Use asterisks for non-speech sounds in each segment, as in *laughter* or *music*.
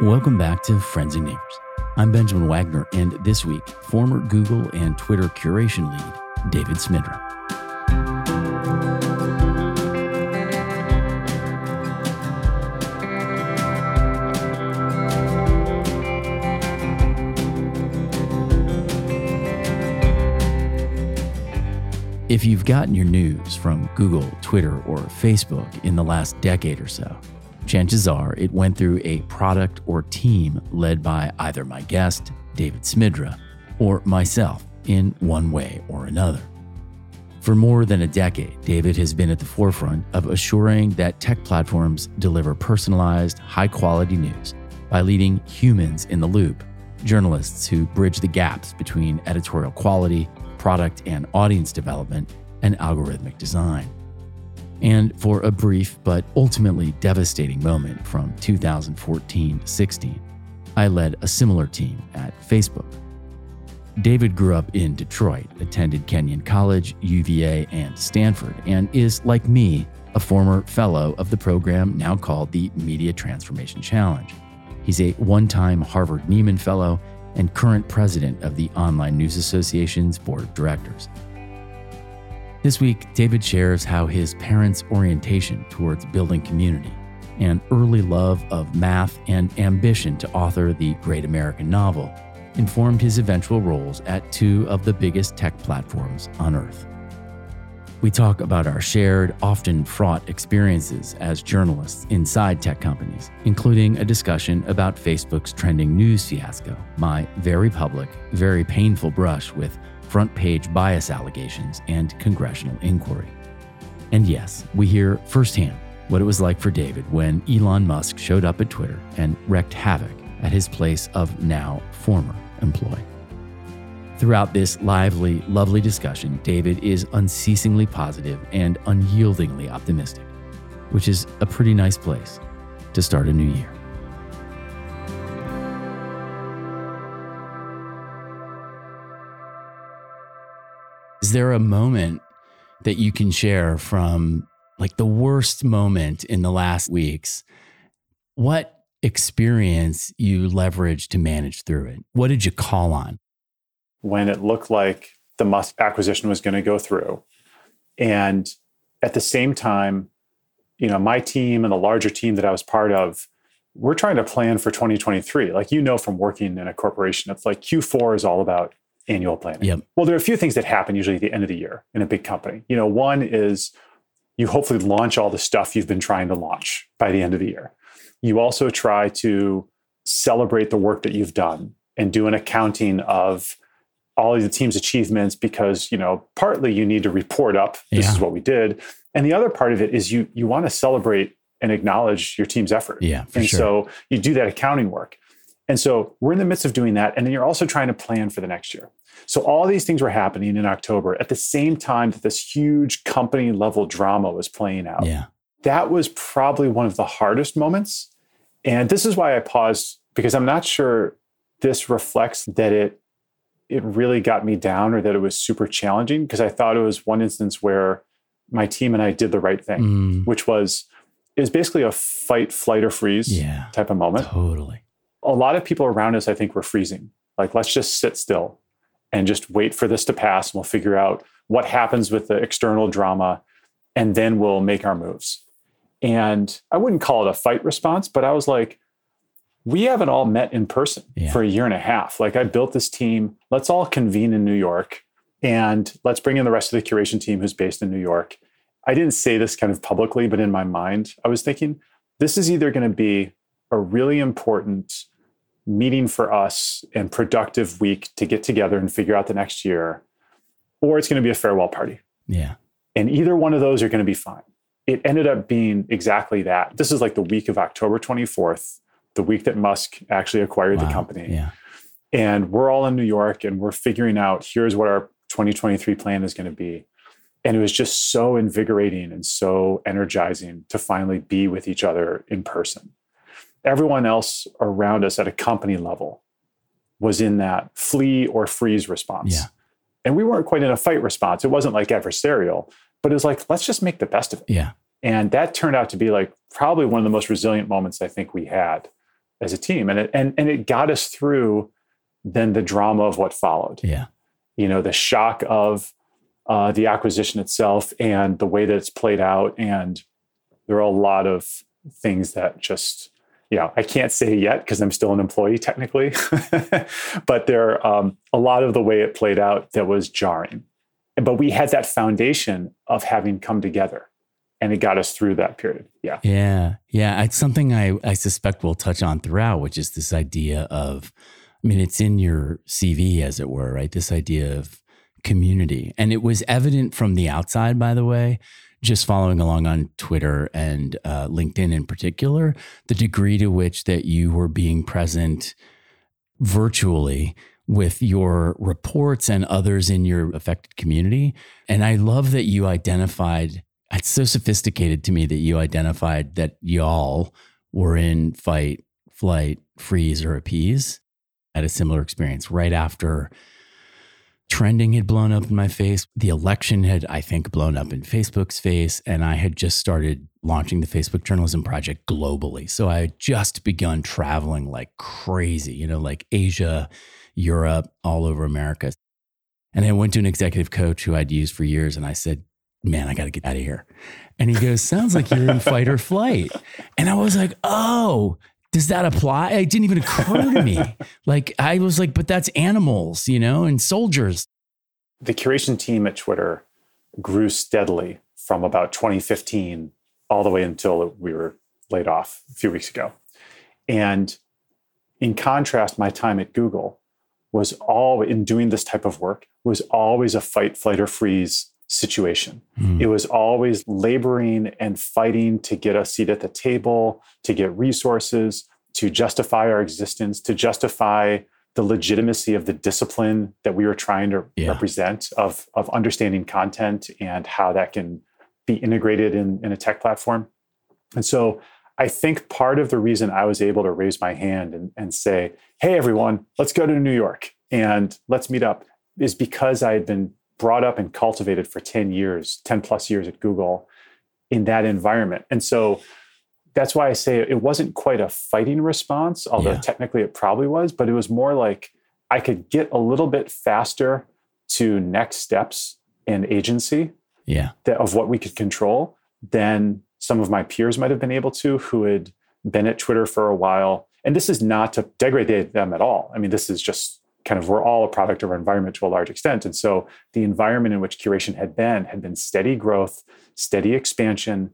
Welcome back to Friends and Neighbors. I'm Benjamin Wagner, and this week, former Google and Twitter curation lead, David Smidra. If you've gotten your news from Google, Twitter, or Facebook in the last decade or so, chances are it went through a product or team led by either my guest, David Smidra, or myself in one way or another. For more than a decade, David has been at the forefront of assuring that tech platforms deliver personalized, high quality news by leading humans in the loop, journalists who bridge the gaps between editorial quality product and audience development, and algorithmic design. And for a brief but ultimately devastating moment from 2014 to 16, I led a similar team at Facebook. David grew up in Detroit, attended Kenyon College, UVA, and Stanford, and is, like me, a former fellow of the program now called the Media Transformation Challenge. He's a one time Harvard Nieman Fellow and current president of the Online News Association's board of directors. This week, David shares how his parents' orientation towards building community, and early love of math, and ambition to author the great American novel informed his eventual roles at two of the biggest tech platforms on earth. We talk about our shared, often fraught experiences as journalists inside tech companies, including a discussion about Facebook's trending news fiasco, my very public, very painful brush with front page bias allegations and congressional inquiry. And yes, we hear firsthand what it was like for David when Elon Musk showed up at Twitter and wreaked havoc at his place of now former employ. Throughout this lively, lovely discussion, David is unceasingly positive and unyieldingly optimistic, which is a pretty nice place to start a new year. Is there a moment that you can share from like the worst moment in the last weeks? What experience you leveraged to manage through it? What did you call on? when it looked like the Musk acquisition was going to go through. And at the same time, you know, my team and the larger team that I was part of, we're trying to plan for 2023. Like you know from working in a corporation, it's like Q4 is all about annual planning. Yep. Well, there are a few things that happen usually at the end of the year in a big company. You know, one is you hopefully launch all the stuff you've been trying to launch by the end of the year. You also try to celebrate the work that you've done and do an accounting of all of the team's achievements because you know partly you need to report up this yeah. is what we did and the other part of it is you you want to celebrate and acknowledge your team's effort yeah and sure. so you do that accounting work and so we're in the midst of doing that and then you're also trying to plan for the next year so all these things were happening in october at the same time that this huge company level drama was playing out yeah that was probably one of the hardest moments and this is why i paused because i'm not sure this reflects that it it really got me down or that it was super challenging because I thought it was one instance where my team and I did the right thing, mm. which was it was basically a fight, flight, or freeze yeah, type of moment. Totally. A lot of people around us, I think, were freezing. Like, let's just sit still and just wait for this to pass, and we'll figure out what happens with the external drama, and then we'll make our moves. And I wouldn't call it a fight response, but I was like, we haven't all met in person yeah. for a year and a half. Like I built this team. Let's all convene in New York and let's bring in the rest of the curation team who's based in New York. I didn't say this kind of publicly, but in my mind, I was thinking this is either going to be a really important meeting for us and productive week to get together and figure out the next year, or it's going to be a farewell party. Yeah. And either one of those are going to be fine. It ended up being exactly that. This is like the week of October 24th the week that Musk actually acquired wow. the company. Yeah. And we're all in New York and we're figuring out here's what our 2023 plan is going to be. And it was just so invigorating and so energizing to finally be with each other in person. Everyone else around us at a company level was in that flee or freeze response. Yeah. And we weren't quite in a fight response. It wasn't like adversarial, but it was like, let's just make the best of it. Yeah. And that turned out to be like probably one of the most resilient moments I think we had as a team. And it, and, and it got us through then the drama of what followed. Yeah. You know, the shock of uh, the acquisition itself and the way that it's played out. And there are a lot of things that just, you know, I can't say yet because I'm still an employee technically, *laughs* but there are um, a lot of the way it played out that was jarring. But we had that foundation of having come together and it got us through that period. Yeah. Yeah. Yeah. It's something I, I suspect we'll touch on throughout, which is this idea of, I mean, it's in your CV, as it were, right? This idea of community. And it was evident from the outside, by the way, just following along on Twitter and uh, LinkedIn in particular, the degree to which that you were being present virtually with your reports and others in your affected community. And I love that you identified it's so sophisticated to me that you identified that y'all were in fight, flight, freeze, or appease. I had a similar experience right after trending had blown up in my face. The election had, I think, blown up in Facebook's face. And I had just started launching the Facebook Journalism Project globally. So I had just begun traveling like crazy, you know, like Asia, Europe, all over America. And I went to an executive coach who I'd used for years and I said, man, I got to get out of here. And he goes, sounds like you're in fight or flight. And I was like, oh, does that apply? It didn't even occur to me. *laughs* Like, I was like, but that's animals, you know, and soldiers. The curation team at Twitter grew steadily from about 2015 all the way until we were laid off a few weeks ago. And in contrast, my time at Google was all in doing this type of work was always a fight, flight, or freeze situation. Mm. It was always laboring and fighting to get a seat at the table, to get resources, to justify our existence, to justify the legitimacy of the discipline that we were trying to yeah. represent of, of understanding content and how that can be integrated in, in a tech platform. And so I think part of the reason I was able to raise my hand and, and say, hey, everyone, let's go to New York and let's meet up is because I had been brought up and cultivated for 10 years, 10 plus years at Google in that environment. And so that's why I say it wasn't quite a fighting response, although yeah. technically it probably was, but it was more like I could get a little bit faster to next steps and agency yeah. that, of what we could control than some of my peers might have been able to who had been at Twitter for a while. And this is not to degrade them at all. I mean, this is just kind of we're all a product of our environment to a large extent. And so the environment in which curation had been had been steady growth, steady expansion.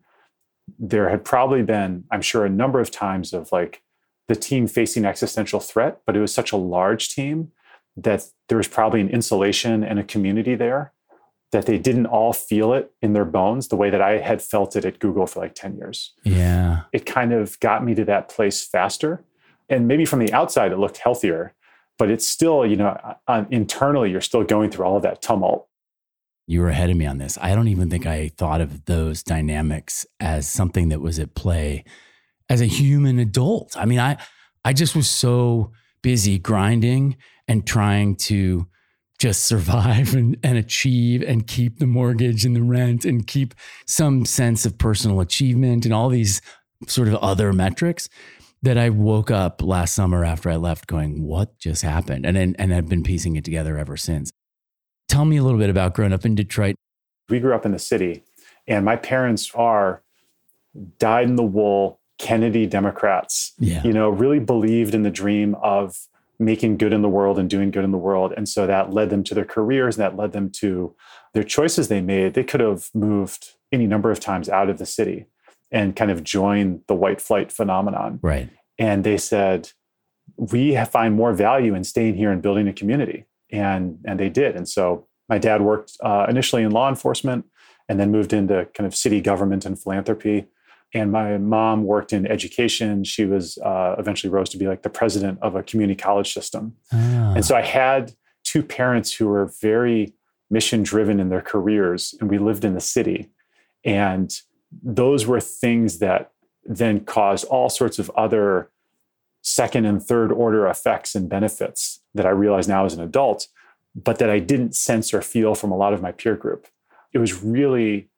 There had probably been, I'm sure, a number of times of like the team facing existential threat, but it was such a large team that there was probably an insulation and a community there that they didn't all feel it in their bones the way that I had felt it at Google for like 10 years. Yeah. It kind of got me to that place faster. And maybe from the outside, it looked healthier but it's still, you know, internally, you're still going through all of that tumult. You were ahead of me on this. I don't even think I thought of those dynamics as something that was at play as a human adult. I mean, I, I just was so busy grinding and trying to just survive and, and achieve and keep the mortgage and the rent and keep some sense of personal achievement and all these sort of other metrics that I woke up last summer after I left going, what just happened? And then, and I've been piecing it together ever since. Tell me a little bit about growing up in Detroit. We grew up in the city, and my parents are dyed in the wool Kennedy Democrats. Yeah. You know, really believed in the dream of making good in the world and doing good in the world. And so that led them to their careers and that led them to their choices they made. They could have moved any number of times out of the city and kind of join the white flight phenomenon. Right. And they said, we find more value in staying here and building a community. And, and they did. And so my dad worked uh, initially in law enforcement and then moved into kind of city government and philanthropy. And my mom worked in education. She was uh, eventually rose to be like the president of a community college system. Ah. And so I had two parents who were very mission driven in their careers, and we lived in the city. And those were things that then caused all sorts of other second and third order effects and benefits that I realize now as an adult, but that I didn't sense or feel from a lot of my peer group. It was really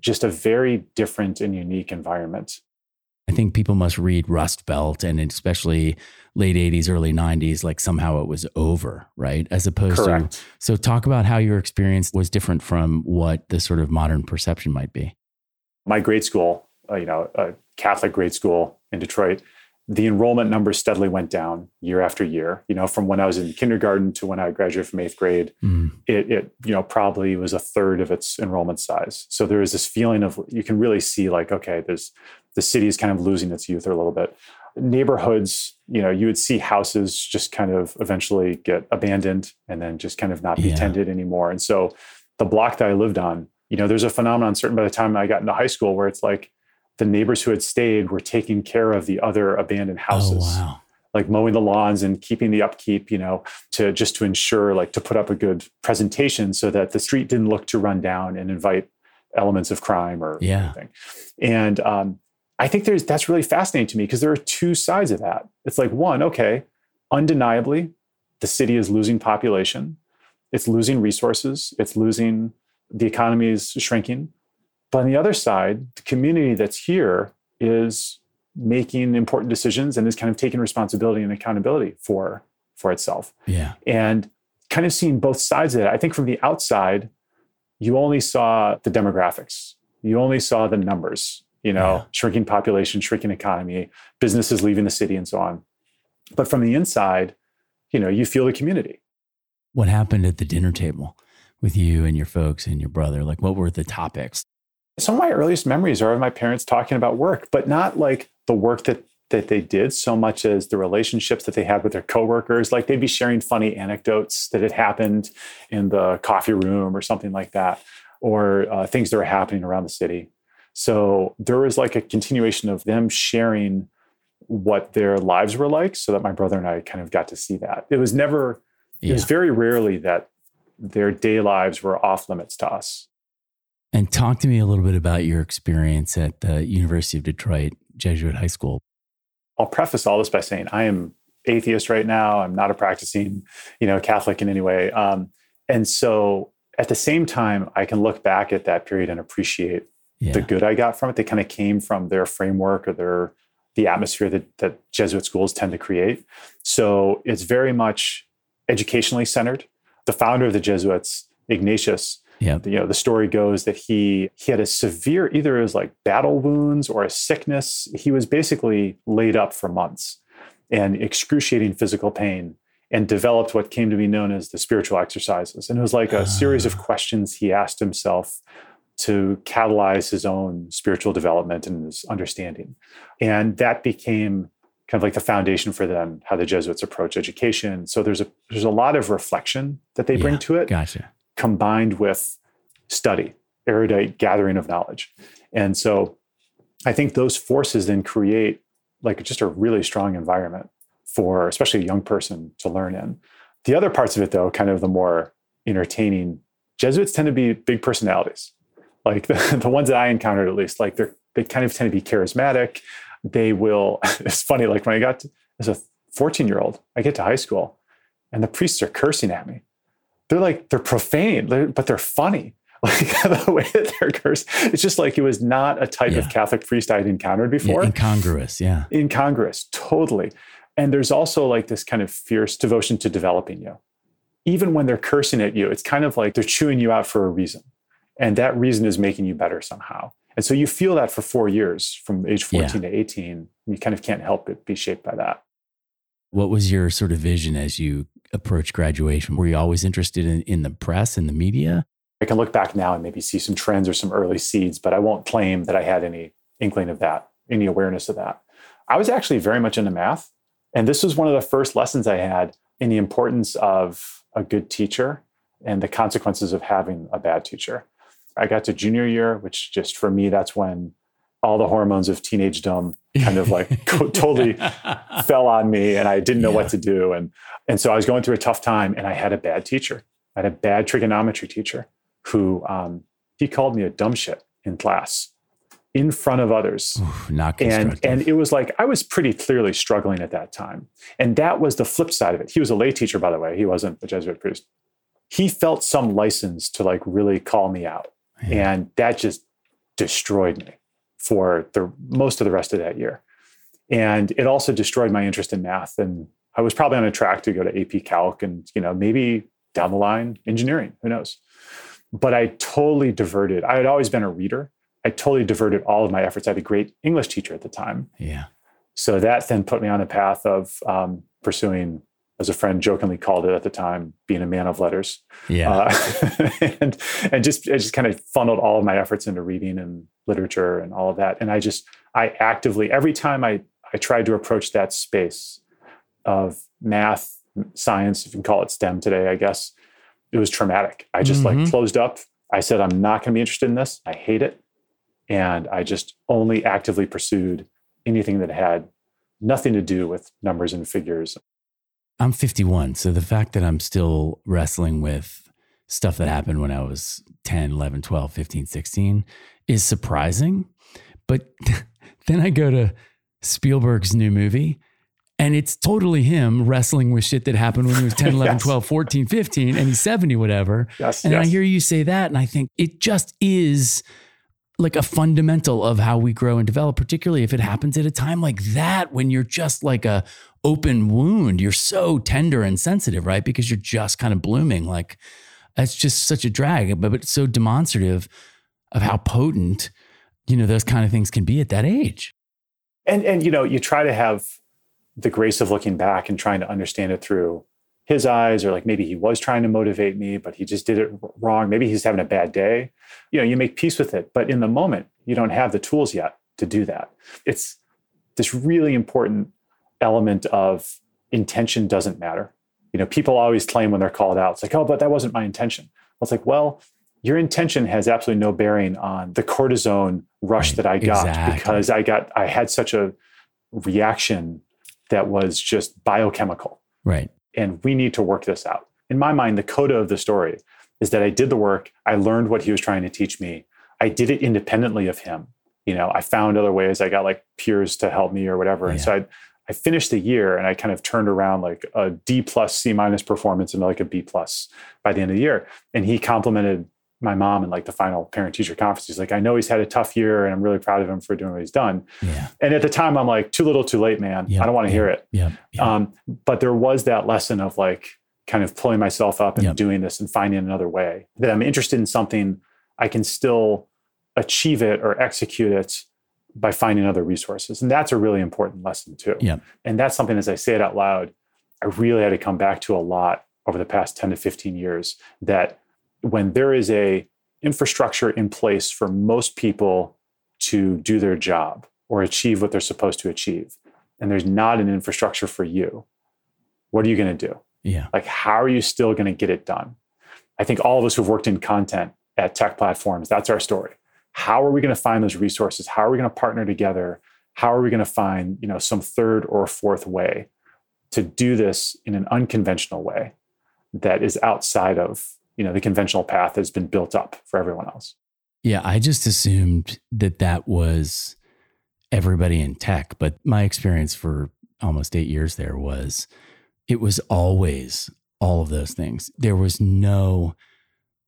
just a very different and unique environment. I think people must read Rust Belt and especially late 80s, early 90s, like somehow it was over, right? As opposed Correct. to. So, talk about how your experience was different from what the sort of modern perception might be. My grade school, uh, you know, a Catholic grade school in Detroit, the enrollment numbers steadily went down year after year. You know, from when I was in kindergarten to when I graduated from eighth grade, Mm. it, it you know probably was a third of its enrollment size. So there is this feeling of you can really see like okay, there's the city is kind of losing its youth a little bit. Neighborhoods, you know, you would see houses just kind of eventually get abandoned and then just kind of not be Yeah. tended anymore. And so the block that I lived on, you know, there's a phenomenon certain by the time I got into high school where it's like the neighbors who had stayed were taking care of the other abandoned houses. Oh, wow. like mowing the lawns and keeping the upkeep you know to just to ensure like to put up a good presentation so that the street didn't look to run down and invite elements of crime or Yeah. anything. And um, i think there's that's really fascinating to me because there are two sides of that. It's like one okay undeniably the city is losing population. It's losing resources. It's losing the economy is shrinking. But on the other side the community that's here is making important decisions and is kind of taking responsibility and accountability for for itself. Yeah. and kind of seeing both sides of it i think from the outside you only saw the demographics. You only saw the numbers you know Yeah. shrinking population shrinking economy businesses leaving the city and so on. But from the inside you know you feel the community. What happened at the dinner table with you and your folks and your brother? Like, what were the topics? some of my earliest memories are of my parents talking about work, but not like the work that that they did so much as the relationships that they had with their coworkers. Like they'd be sharing funny anecdotes that had happened in the coffee room or something like that, or uh, things that were happening around the city. So there was like a continuation of them sharing what their lives were like, so that my brother and I kind of got to see that. It was never. It was very rarely that their day lives were off limits to us. And talk to me a little bit about your experience at the University of Detroit Jesuit High School. I'll preface all this by saying I am atheist right now. I'm not a practicing, you know, Catholic in any way. Um, and so at the same time, I can look back at that period and appreciate Yeah. the good I got from it. They kind of came from their framework or their the atmosphere that, that Jesuit schools tend to create. So it's very much educationally centered. The founder of the Jesuits, Ignatius, Yeah. you know the story goes that he he had a severe either it was like battle wounds or a sickness. He was basically laid up for months and excruciating physical pain and developed what came to be known as the spiritual exercises. And it was like a series of ah. questions he asked himself to catalyze his own spiritual development and his understanding. And that became kind of like the foundation for them how the jesuits approach education so there's a there's a lot of reflection that they bring Yeah. to it Gotcha. combined with study, erudite gathering of knowledge. And so I think those forces then create like just a really strong environment for especially a young person to learn in. The other parts of it though, kind of the more entertaining, Jesuits tend to be big personalities. Like *laughs* the, the ones that I encountered at least, like they're they kind of tend to be charismatic. They will, *laughs* it's funny, like when I got to, as a 14 year old, I get to high school and the priests are cursing at me they're like they're profane they're- but they're funny *laughs* like *laughs* the way that they're cursed it's just like it was not a type Yeah. of catholic priest i'd encountered Yeah, before incongruous. Yeah. incongruous totally and there's also like this kind of fierce devotion to developing you even when they're cursing at you it's kind of like they're chewing you out for a reason and that reason is making you better somehow and so you feel that for four years from age 14 to 18 you kind of can't help but be shaped by that What was your sort of vision as you approached graduation? Were you always interested in, in the press and the media? I can look back now and maybe see some trends or some early seeds, but I won't claim that I had any inkling of that, any awareness of that. I was actually very much into math. And this was one of the first lessons I had in the importance of a good teacher and the consequences of having a bad teacher. I got to junior year, which just for me, that's when all the hormones of teenagedom kind of like *laughs* totally *laughs* fell on me and I didn't know Yeah. what to do. And, and so I was going through a tough time and I had a bad teacher. I had a bad trigonometry teacher who um, he called me a dumb shit in class in front of others. Oof, not And, and it was like I was pretty clearly struggling at that time. And that was the flip side of it. He was a lay teacher, by the way. He wasn't a Jesuit priest. He felt some license to like really call me out. Yeah. And that just destroyed me for the most of the rest of that year. And it also destroyed my interest in math. And I was probably on a track to go to AP Calc and, you know, maybe down the line engineering, who knows? But I totally diverted. I had always been a reader. I totally diverted all of my efforts. I had a great English teacher at the time. Yeah. So that then put me on the path of um, pursuing, as a friend jokingly called it at the time, being a man of letters. Yeah. Uh, *laughs* and and just I just kind of funneled all of my efforts into reading and literature and all of that. And I just I actively every time I I tried to approach that space of math, science, if you can call it STEM today, I guess, it was traumatic. I just mm-hmm. like closed up. I said, I'm not going to be interested in this. I hate it. And I just only actively pursued anything that had nothing to do with numbers and figures. I'm 51. So the fact that I'm still wrestling with stuff that happened when I was 10, 11, 12, 15, 16 is surprising. But *laughs* then I go to Spielberg's new movie and it's totally him wrestling with shit that happened when he was *laughs* 10, 11, yes. 12, 14, 15, and he's 70, whatever. Yes, and yes. I hear you say that, and I think it just is like a fundamental of how we grow and develop, particularly if it happens at a time like that when you're just like a open wound. You're so tender and sensitive, right? Because you're just kind of blooming. Like that's just such a drag, but, but it's so demonstrative of how potent, you know, those kind of things can be at that age. And and you know, you try to have the grace of looking back and trying to understand it through his eyes, or like maybe he was trying to motivate me, but he just did it wrong. Maybe he's having a bad day. You know, you make peace with it, but in the moment, you don't have the tools yet to do that. It's this really important element of intention doesn't matter. You know, people always claim when they're called out, it's like, oh, but that wasn't my intention. Well, it's like, well, your intention has absolutely no bearing on the cortisone rush right. that I got exactly. because I got I had such a reaction that was just biochemical. Right. And we need to work this out. In my mind, the coda of the story is that I did the work, I learned what he was trying to teach me. I did it independently of him. You know, I found other ways. I got like peers to help me or whatever. Yeah. And so I I finished the year and I kind of turned around like a D plus C minus performance into like a B plus by the end of the year. And he complimented my mom in like the final parent teacher conference. He's like, I know he's had a tough year and I'm really proud of him for doing what he's done. Yeah. And at the time, I'm like, too little, too late, man. Yep. I don't want to yep. hear it. Yeah. Yep. Um, but there was that lesson of like kind of pulling myself up and doing this and finding another way that I'm interested in something I can still achieve it or execute it by finding other resources. And that's a really important lesson too. Yeah. And that's something as I say it out loud, I really had to come back to a lot over the past 10 to 15 years that when there is a infrastructure in place for most people to do their job or achieve what they're supposed to achieve and there's not an infrastructure for you what are you going to do yeah like how are you still going to get it done i think all of us who've worked in content at tech platforms that's our story how are we going to find those resources? How are we going to partner together? How are we going to find you know some third or fourth way to do this in an unconventional way that is outside of you know the conventional path has been built up for everyone else? Yeah i just assumed that that was everybody in tech but my experience for almost 8 years there was it was always all of those things. There was no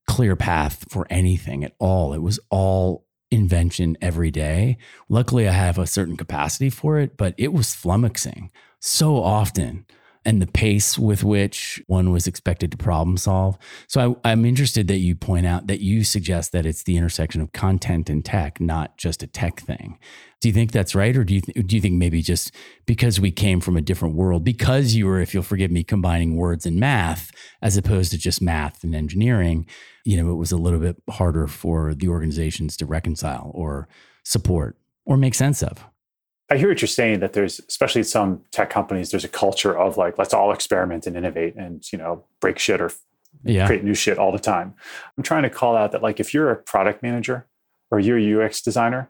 clear path for anything at all. It was all invention every day. Luckily i have a certain capacity for it but it was flummoxing so often and the pace with which one was expected to problem solve. So I, am interested that you point out that you suggest that it's the intersection of content and tech, not just a tech thing. Do you think that's right, or do you th- do you think maybe just because we came from a different world, because you were, if you'll forgive me, combining words and math as opposed to just math and engineering, you know, it was a little bit harder for the organizations to reconcile or support or make sense of? I hear what you're saying that there's, especially some tech companies, there's a culture of like, let's all experiment and innovate and, you know, break shit or yeah. create new shit all the time. I'm trying to call out that, like, if you're a product manager or you're a UX designer,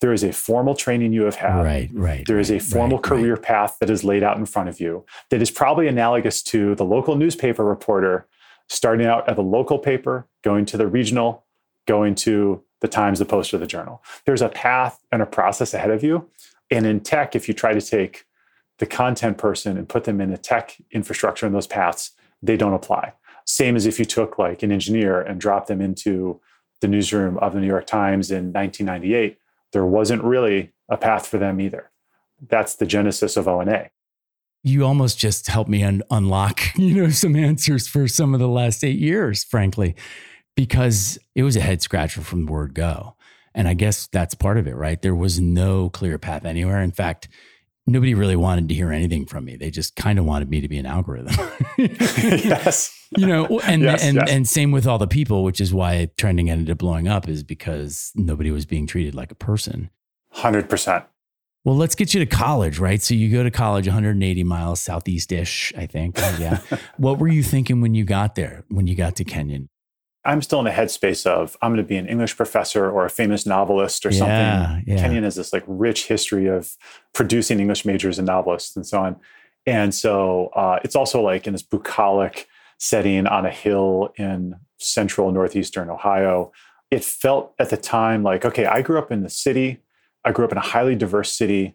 there is a formal training you have had. Right, right. There is a formal right, career right. path that is laid out in front of you that is probably analogous to the local newspaper reporter starting out at the local paper, going to the regional, going to the Times, the Post, or the Journal. There's a path and a process ahead of you and in tech, if you try to take the content person and put them in the tech infrastructure and those paths, they don't apply. Same as if you took like an engineer and dropped them into the newsroom of the New York Times in 1998, there wasn't really a path for them either. That's the genesis of ONA You almost just helped me un- unlock, *laughs* you know, some answers for some of the last eight years, frankly, because it was a head scratcher from the word go. And I guess that's part of it, right? There was no clear path anywhere. In fact, nobody really wanted to hear anything from me. They just kind of wanted me to be an algorithm. *laughs* yes. *laughs* You know, and Yes, and yes. and same with all the people, which is why trending ended up blowing up is because nobody was being treated like a person. 100%. Well, let's get you to college, right? So you go to college 180 miles southeast-ish, I think. Yeah. *laughs* what were you thinking when you got there, when you got to Kenyon? I'm still in the headspace of I'm going to be an English professor or a famous novelist or Yeah, something. yeah. Kenyon has this like rich history of producing English majors and novelists and so on. And so uh, it's also like in this bucolic setting on a hill in central northeastern Ohio. It felt at the time like, okay, I grew up in the city. I grew up in a highly diverse city.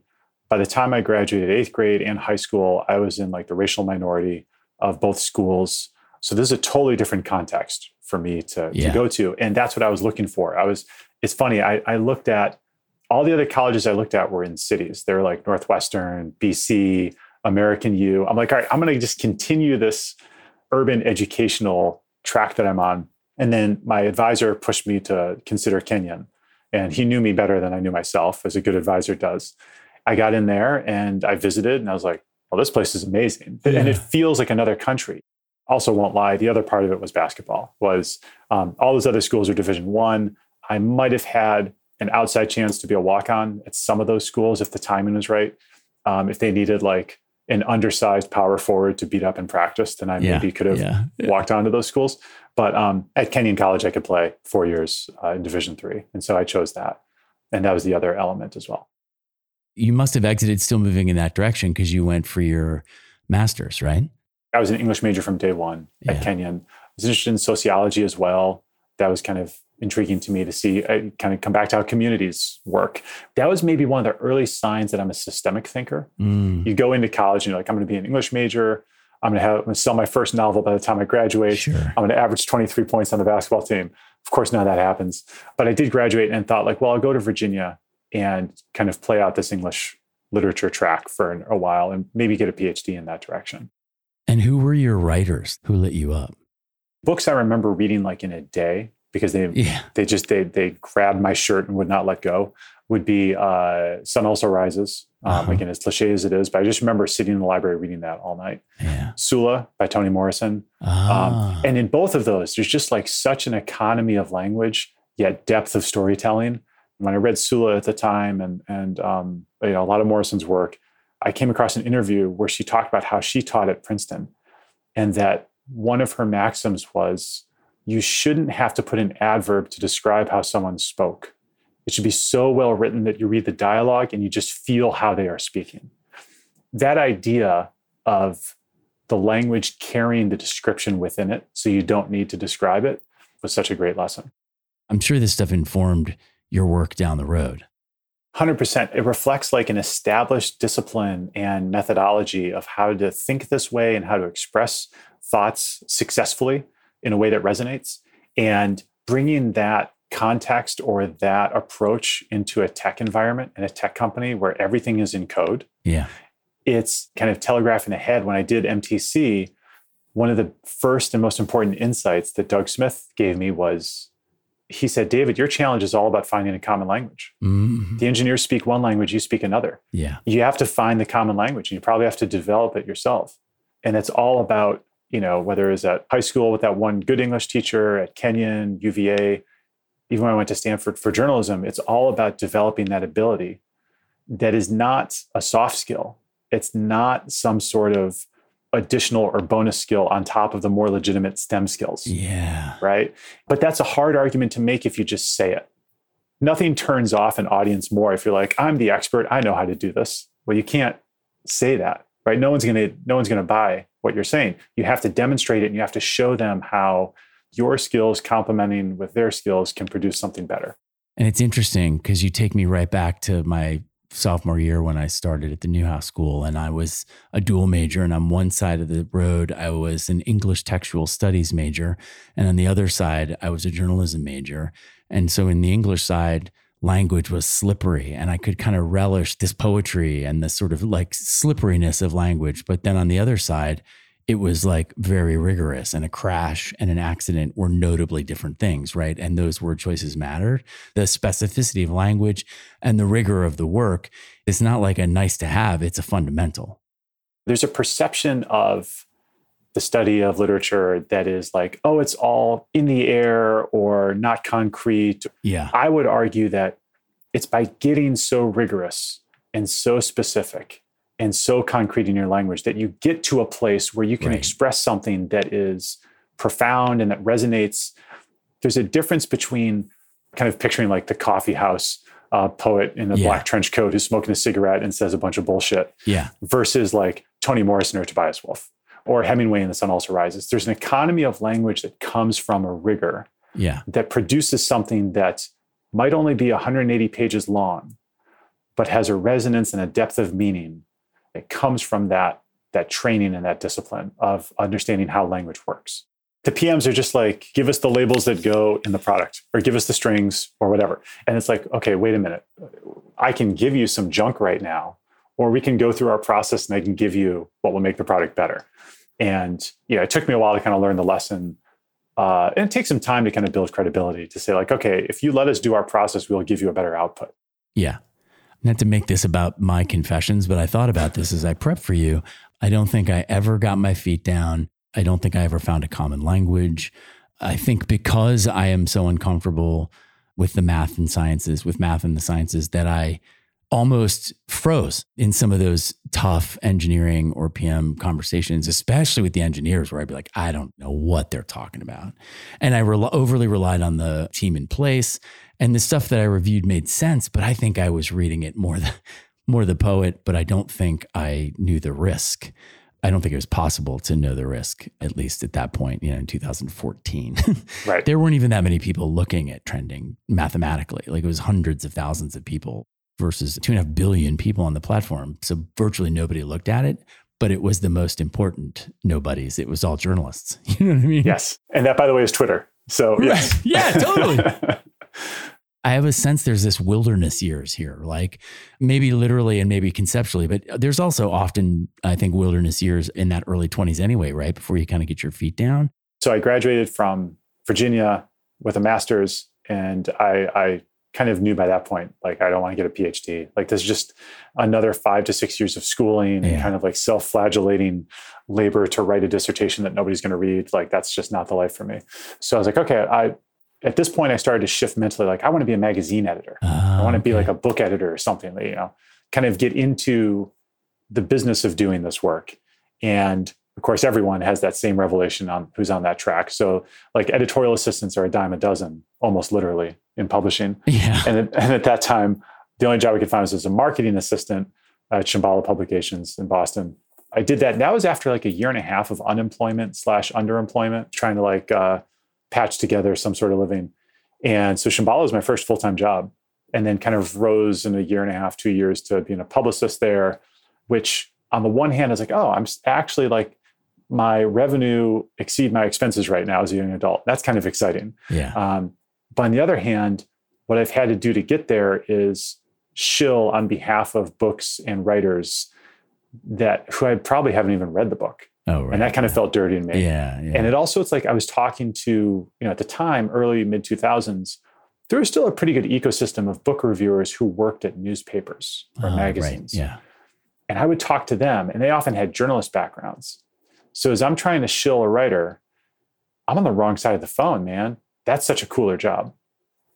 By the time I graduated eighth grade and high school, I was in like the racial minority of both schools. So this is a totally different context for me to, Yeah. to go to. And that's what I was looking for. I was, it's funny, I, I looked at all the other colleges I looked at were in cities. They're like Northwestern, BC, American U. I'm like, all right, I'm going to just continue this urban educational track that I'm on. And then my advisor pushed me to consider Kenyon. And he knew me better than I knew myself, as a good advisor does. I got in there and I visited and I was like, well, this place is amazing. And it feels like another country. Also, won't lie, the other part of it was basketball, was um, all those other schools are Division One. I. might have had an outside chance to be a walk-on at some of those schools if the timing was right. Um, if they needed like an undersized power forward to beat up in practice, then I Yeah, maybe could have yeah, yeah. walked onto those schools. But um, at Kenyon College, I could play four years uh, in Division three, and so I chose that, and that was the other element as well. You must have exited still moving in that direction because you went for your master's, right? I was an English major from day one Yeah. at Kenyon. I was interested in sociology as well. That was kind of intriguing to me to see, uh, kind of come back to how communities work. That was maybe one of the early signs that I'm a systemic thinker. Mm, You go into college and you're like, I'm going to be an English major. I'm going to have I'm going to sell my first novel by the time I graduate. sure. I'm going to average 23 points on the basketball team. Of course, none of that happens. But I did graduate and thought, like, well, I'll go to Virginia and kind of play out this English literature track for a while and maybe get a PhD in that direction. And who were your writers who lit you up? Books I remember reading like in a day because they Yeah. they just they they grabbed my shirt and would not let go would be uh, Sun Also Rises. Um, Uh-huh. Again, as cliche as it is, but I just remember sitting in the library reading that all night. Yeah. Sula by Toni Morrison. Ah, Um, and in both of those, there's just like such an economy of language, yet depth of storytelling. When I read Sula at the time and and um, you know a lot of Morrison's work, I came across an interview where she talked about how she taught at Princeton, and that one of her maxims was you shouldn't have to put an adverb to describe how someone spoke. It should be so well written that you read the dialogue and you just feel how they are speaking. That idea of the language carrying the description within it so you don't need to describe it was such a great lesson. I'm sure this stuff informed your work down the road. 100%. It reflects like an established discipline and methodology of how to think this way and how to express thoughts successfully in a way that resonates. And bringing that context or that approach into a tech environment and a tech company where everything is in code Yeah. it's kind of telegraphing ahead when I did MTC. One of the first and most important insights that Doug Smith gave me was he said, David, your challenge is all about finding a common language. Mhm. The engineers speak one language, you speak another. Yeah. You have to find the common language and you probably have to develop it yourself. And it's all about, you know, whether it's at high school with that one good English teacher, at Kenyon, UVA, even when I went to Stanford for journalism, it's all about developing that ability that is not a soft skill. It's not some sort of additional or bonus skill on top of the more legitimate STEM skills Yeah. right? But that's a hard argument to make if you just say it. Nothing turns off an audience more if you're like, I'm the expert, I know how to do this. Well, you can't say that, right? No one's gonna, no one's gonna buy what you're saying. You have to demonstrate it and you have to show them how your skills complementing with their skills can produce something better. And it's interesting because you take me right back to my sophomore year when I started at the Newhouse School, and I was a dual major. And on one side of the road, I was an English textual studies major, and on the other side, I was a journalism major. And so, in the English side, language was slippery and I could kind of relish this poetry and the sort of like slipperiness of language. But then on the other side, it was like very rigorous and a crash and an accident were notably different things, right? And those word choices mattered. The specificity of language and the rigor of the work is not like a nice to have, it's a fundamental. There's a perception of the study of literature that is like, oh, it's all in the air or not concrete. Yeah. I would argue that it's by getting so rigorous and so specific and so concrete in your language that you get to a place where you can right. express something that is profound and that resonates. There's a difference between kind of picturing like the coffee house uh, poet in a yeah. black trench coat who's smoking a cigarette and says a bunch of bullshit. Yeah. Versus like Toni Morrison or Tobias Wolff or Hemingway in The Sun Also Rises. There's an economy of language that comes from a rigor. Yeah. That produces something that might only be 180 pages long, but has a resonance and a depth of meaning it comes from that that training and that discipline of understanding how language works. The PMs are just like, give us the labels that go in the product or give us the strings or whatever. And it's like, okay, wait a minute. I can give you some junk right now, or we can go through our process and I can give you what will make the product better. And yeah, it took me a while to kind of learn the lesson. Uh, and it takes some time to kind of build credibility to say, like, okay, if you let us do our process, we'll give you a better output. Yeah not to make this about my confessions, but I thought about this as I prepped for you. I don't think I ever got my feet down. I don't think I ever found a common language. I think because I am so uncomfortable with the math and sciences, with math and the sciences, that I almost froze in some of those tough engineering or PM conversations, especially with the engineers, where I'd be like, I don't know what they're talking about. And I re- overly relied on the team in place. And the stuff that I reviewed made sense, but I think I was reading it more the *laughs* more the poet, but I don't think I knew the risk. I don't think it was possible to know the risk, at least at that point, you know, in 2014. *laughs* Right. there weren't even that many people looking at trending mathematically. Like it was hundreds of thousands of people versus two and a half billion people on the platform. So virtually nobody looked at it, but it was the most important nobodies. It was all journalists. *laughs* You know what I mean? Yes. And that, by the way, is Twitter. So, yes. yeah, totally. I have a sense there's this wilderness years here, like maybe literally and maybe conceptually, but there's also often, I think, wilderness years in that early 20s anyway, right? Before you kind of get your feet down. So I graduated from Virginia with a master's, and I, I kind of knew by that point, like, I don't want to get a PhD. Like, there's just another five to six years of schooling yeah. and kind of like self flagellating labor to write a dissertation that nobody's going to read. Like, that's just not the life for me. So I was like, okay, I, at this point, I started to shift mentally. Like, I want to be a magazine editor. I want to be like a book editor or something. You know, kind of get into the business of doing this work. And of course, everyone has that same revelation on who's on that track. So, like, editorial assistants are a dime a dozen, almost literally, in publishing. Yeah. And, *laughs* and at that time, the only job I could find was as a marketing assistant at Shambhala Publications in Boston. I did that. And That was after like a year and a half of unemployment slash underemployment, trying to like uh, patch together some sort of living. And so Shambhala was my first full time job, and then kind of rose in a year and a half, two years to being a publicist there, which on the one hand is like, oh, I'm actually like my revenue exceed my expenses right now as a young adult. That's kind of exciting. Yeah. Um, but on the other hand, what I've had to do to get there is shill on behalf of books and writers that who I probably haven't even read the book. Oh, right. And that kind of felt dirty to me. Yeah, yeah. And it also, it's like I was talking to, you know, at the time, early mid 2000s, there was still a pretty good ecosystem of book reviewers who worked at newspapers or oh, magazines. Right. Yeah. And I would talk to them, and they often had journalist backgrounds. So as I'm trying to shill a writer, I'm on the wrong side of the phone, man. That's such a cooler job.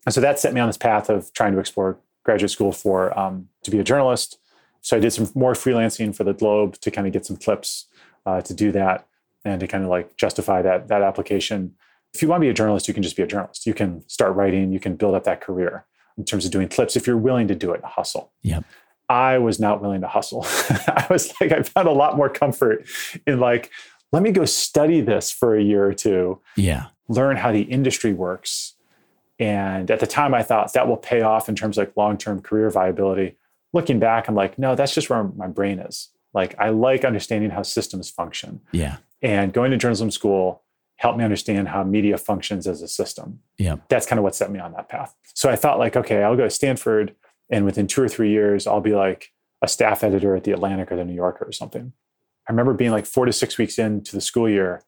And so that set me on this path of trying to explore graduate school for um, to be a journalist. So I did some more freelancing for the Globe to kind of get some clips uh, to do that and to kind of like justify that that application. If you want to be a journalist, you can just be a journalist. You can start writing. You can build up that career in terms of doing clips if you're willing to do it. Hustle. Yep. I was not willing to hustle. *laughs* I was like, I found a lot more comfort in like, let me go study this for a year or two. Yeah. Learn how the industry works. And at the time, I thought that will pay off in terms of like long term career viability. Looking back, I'm like, no, that's just where my brain is. Like I like understanding how systems function. Yeah. And going to journalism school helped me understand how media functions as a system. Yeah. That's kind of what set me on that path. So I thought like, okay, I'll go to Stanford and within two or three years, I'll be like a staff editor at the Atlantic or the New Yorker or something. I remember being like four to six weeks into the school year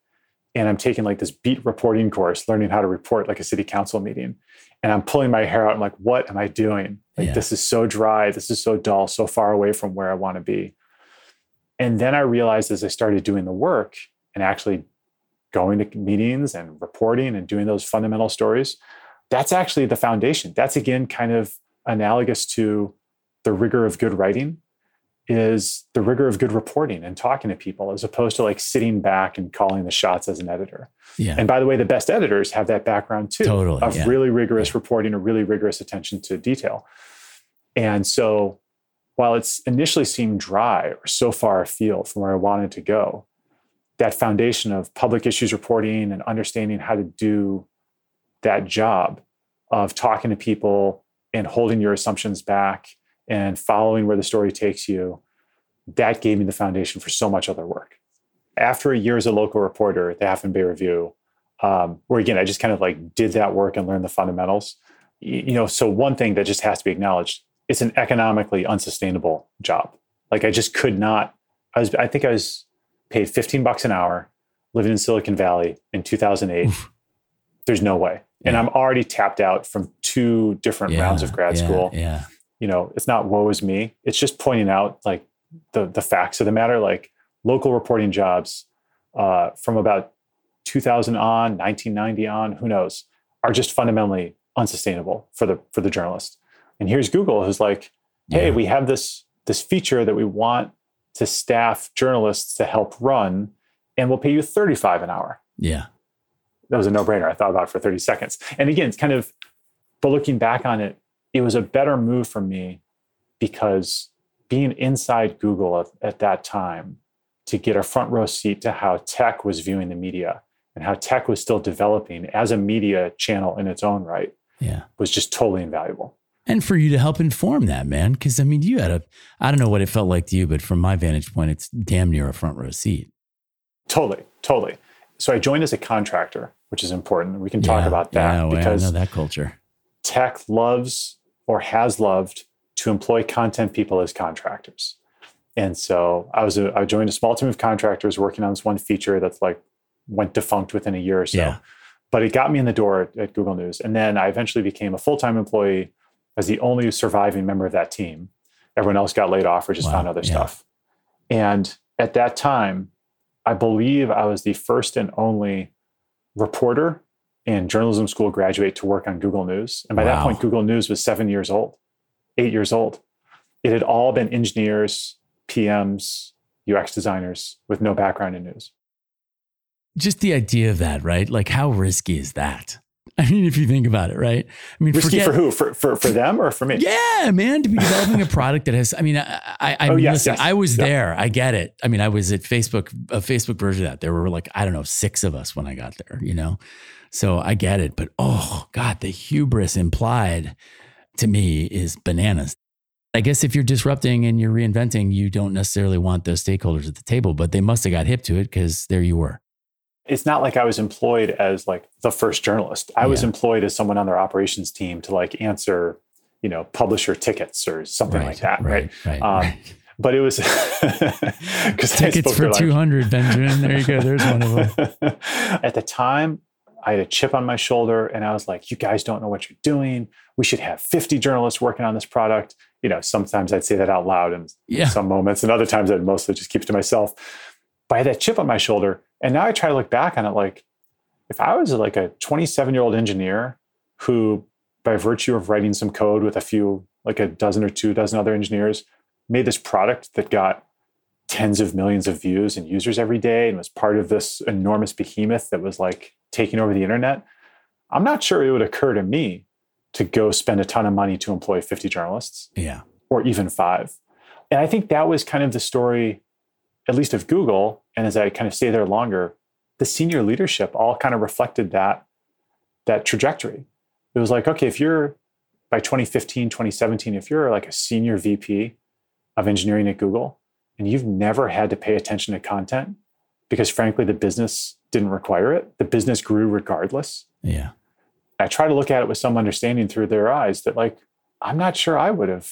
and I'm taking like this beat reporting course, learning how to report like a city council meeting. And I'm pulling my hair out. I'm like, what am I doing? Like, Yeah. this is so dry. This is so dull, so far away from where I want to be. And then I realized as I started doing the work and actually going to meetings and reporting and doing those fundamental stories, that's actually the foundation. That's again kind of analogous to the rigor of good writing is the rigor of good reporting and talking to people as opposed to like sitting back and calling the shots as an editor. Yeah. And by the way, the best editors have that background too Totally, of yeah. really rigorous reporting or really rigorous attention to detail. And so while it's initially seemed dry or so far afield from where I wanted to go, that foundation of public issues reporting and understanding how to do that job of talking to people and holding your assumptions back and following where the story takes you, that gave me the foundation for so much other work. After a year as a local reporter at the Half Moon Bay Review, um, where again, I just kind of like did that work and learned the fundamentals. You know, so one thing that just has to be acknowledged, it's an economically unsustainable job. Like I just could not, I was, I think I was paid 15 bucks an hour living in Silicon Valley in 2008. Oof. There's no way. And I'm already tapped out from two different rounds of grad yeah, school Yeah. you know it's not woe is me it's just pointing out like the the facts of the matter like local reporting jobs uh, from about 2000 on 1990 on who knows are just fundamentally unsustainable for the for the journalist and here's google who's like hey Yeah. we have this this feature that we want to staff journalists to help run and we'll pay you 35 an hour Yeah. that was a no-brainer. I thought about it for 30 seconds. And again, it's kind of, but looking back on it, it was a better move for me because being inside Google at, at that time to get a front row seat to how tech was viewing the media and how tech was still developing as a media channel in its own right Yeah. was just totally invaluable. And for you to help inform that, man. Cause I mean, you had a, I don't know what it felt like to you, but from my vantage point, it's damn near a front row seat. Totally, totally. So I joined as a contractor, which is important. We can talk Yeah, about that yeah, because I know that culture. tech loves or has loved to employ content people as contractors. And so I was a, I joined a small team of contractors working on this one feature that's like went defunct within a year or so. Yeah. But it got me in the door at, at Google News. And then I eventually became a full-time employee as the only surviving member of that team. Everyone else got laid off or just Wow, found other yeah. stuff. And at that time, I believe I was the first and only reporter and journalism school graduate to work on Google News. And by that point, Google News was seven years old, eight years old. It had all been engineers, PMs, UX designers with no background in news. Just the idea of that, right? Like, how risky is that? *laughs* I mean, if you think about it, right? I mean, Risky forget, for who? For, for, for them or for me? Yeah, man, to be developing a product that has. I mean, I, I, I *laughs* Oh, mean, yes, listen, yes. I was Yeah. there. I get it. I mean, I was at Facebook, a Facebook version of that. There were like I don't know six of us when I got there. You know, so I get it. But oh god, the hubris implied to me is bananas. I guess if you're disrupting and you're reinventing, you don't necessarily want those stakeholders at the table, but they must have got hip to it because there you were. It's not like I was employed as like the first journalist. I was employed as someone on their operations team to like answer, you know, publisher tickets or something like that. Right. Right. Um, right. But it was *laughs* because Tickets for two hundred, Benjamin. There you go. There's one of them. *laughs* At the time, I had a chip on my shoulder and I was like, you guys don't know what you're doing. We should have 50 journalists working on this product. You know, sometimes I'd say that out loud in Yeah. some moments, and other times I'd mostly just keep it to myself. But I had that chip on my shoulder. And now I try to look back on it like, if I was like a 27 year old engineer who, by virtue of writing some code with a few, like a dozen or two dozen other engineers, made this product that got tens of millions of views and users every day and was part of this enormous behemoth that was like taking over the internet, I'm not sure it would occur to me to go spend a ton of money to employ 50 journalists Yeah. or even five. And I think that was kind of the story, at least of Google. And as I kind of stay there longer, the senior leadership all kind of reflected that, that trajectory. It was like, okay, if you're by 2015, 2017, if you're like a senior VP of engineering at Google and you've never had to pay attention to content, because frankly, the business didn't require it. The business grew regardless. Yeah. I try to look at it with some understanding through their eyes that, like, I'm not sure I would have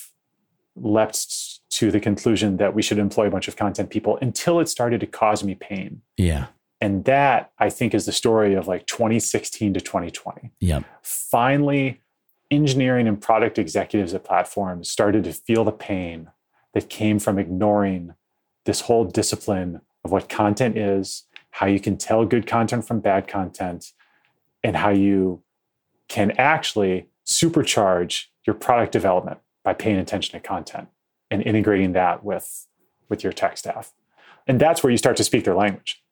leapt to the conclusion that we should employ a bunch of content people until it started to cause me pain. Yeah. And that I think is the story of like 2016 to 2020. Yeah. Finally, engineering and product executives at platforms started to feel the pain that came from ignoring this whole discipline of what content is, how you can tell good content from bad content, and how you can actually supercharge your product development by paying attention to content and integrating that with, with your tech staff. And that's where you start to speak their language.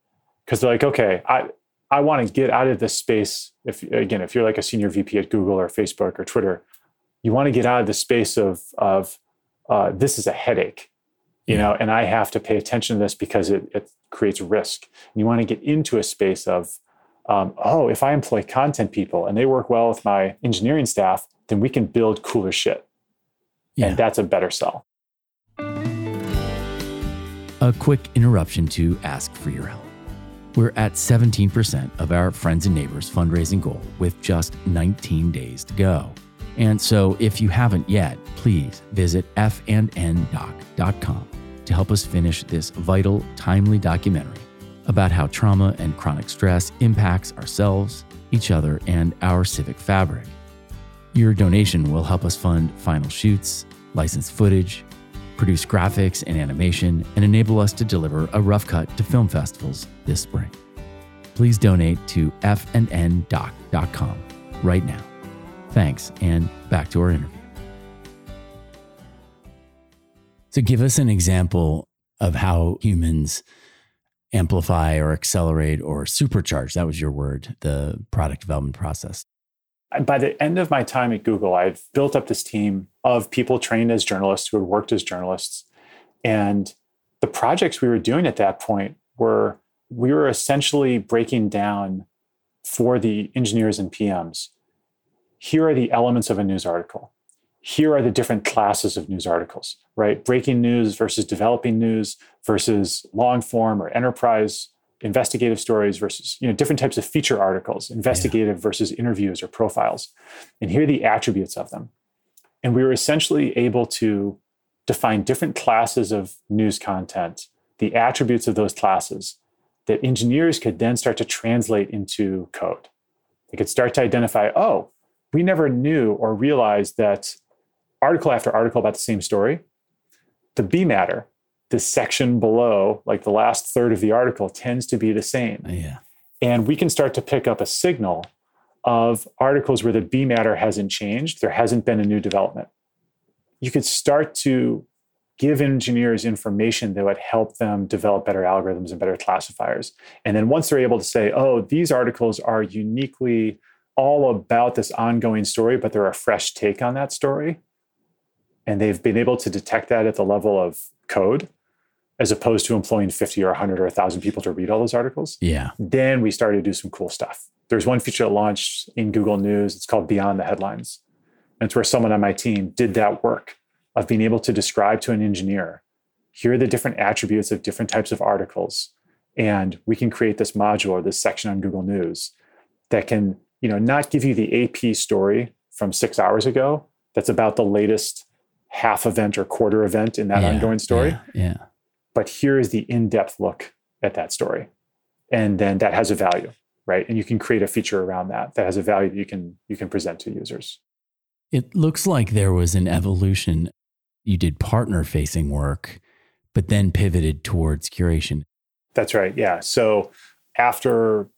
Because they're like, okay, I, I want to get out of this space. If again, if you're like a senior VP at Google or Facebook or Twitter, you want to get out of the space of of uh, this is a headache, you know, and I have to pay attention to this because it, it creates risk. And you want to get into a space of um, oh, if I employ content people and they work well with my engineering staff, then we can build cooler shit. Yeah. And that's a better sell. A quick interruption to ask for your help. We're at 17% of our friends and neighbors fundraising goal with just 19 days to go. And so if you haven't yet, please visit fandndoc.com to help us finish this vital, timely documentary about how trauma and chronic stress impacts ourselves, each other, and our civic fabric. Your donation will help us fund final shoots, license footage, produce graphics and animation, and enable us to deliver a rough cut to film festivals this spring. Please donate to fandndoc.com right now. Thanks, and back to our interview. So, give us an example of how humans amplify or accelerate or supercharge that was your word the product development process by the end of my time at google i've built up this team of people trained as journalists who had worked as journalists. And the projects we were doing at that point were we were essentially breaking down for the engineers and pms here are the elements of a news article. Here are the different classes of news articles, right? Breaking news versus developing news versus long form or enterprise investigative stories versus you know different types of feature articles investigative yeah. versus interviews or profiles. And here are the attributes of them. And we were essentially able to define different classes of news content the attributes of those classes that engineers could then start to translate into code. They could start to identify oh we never knew or realized that article after article about the same story, the B matter, the section below, like the last third of the article, tends to be the same. Yeah. And we can start to pick up a signal of articles where the B matter hasn't changed, there hasn't been a new development. You could start to give engineers information that would help them develop better algorithms and better classifiers. And then once they're able to say, oh, these articles are uniquely all about this ongoing story, but they're a fresh take on that story, and they've been able to detect that at the level of code as opposed to employing 50 or 100 or 1000 people to read all those articles yeah then we started to do some cool stuff there's one feature that launched in google news it's called beyond the headlines and it's where someone on my team did that work of being able to describe to an engineer here are the different attributes of different types of articles and we can create this module or this section on google news that can you know not give you the ap story from six hours ago that's about the latest half event or quarter event in that yeah, ongoing story. Yeah, yeah. But here is the in-depth look at that story. And then that has a value, right? And you can create a feature around that that has a value that you can you can present to users. It looks like there was an evolution. You did partner facing work, but then pivoted towards curation. That's right. Yeah. So after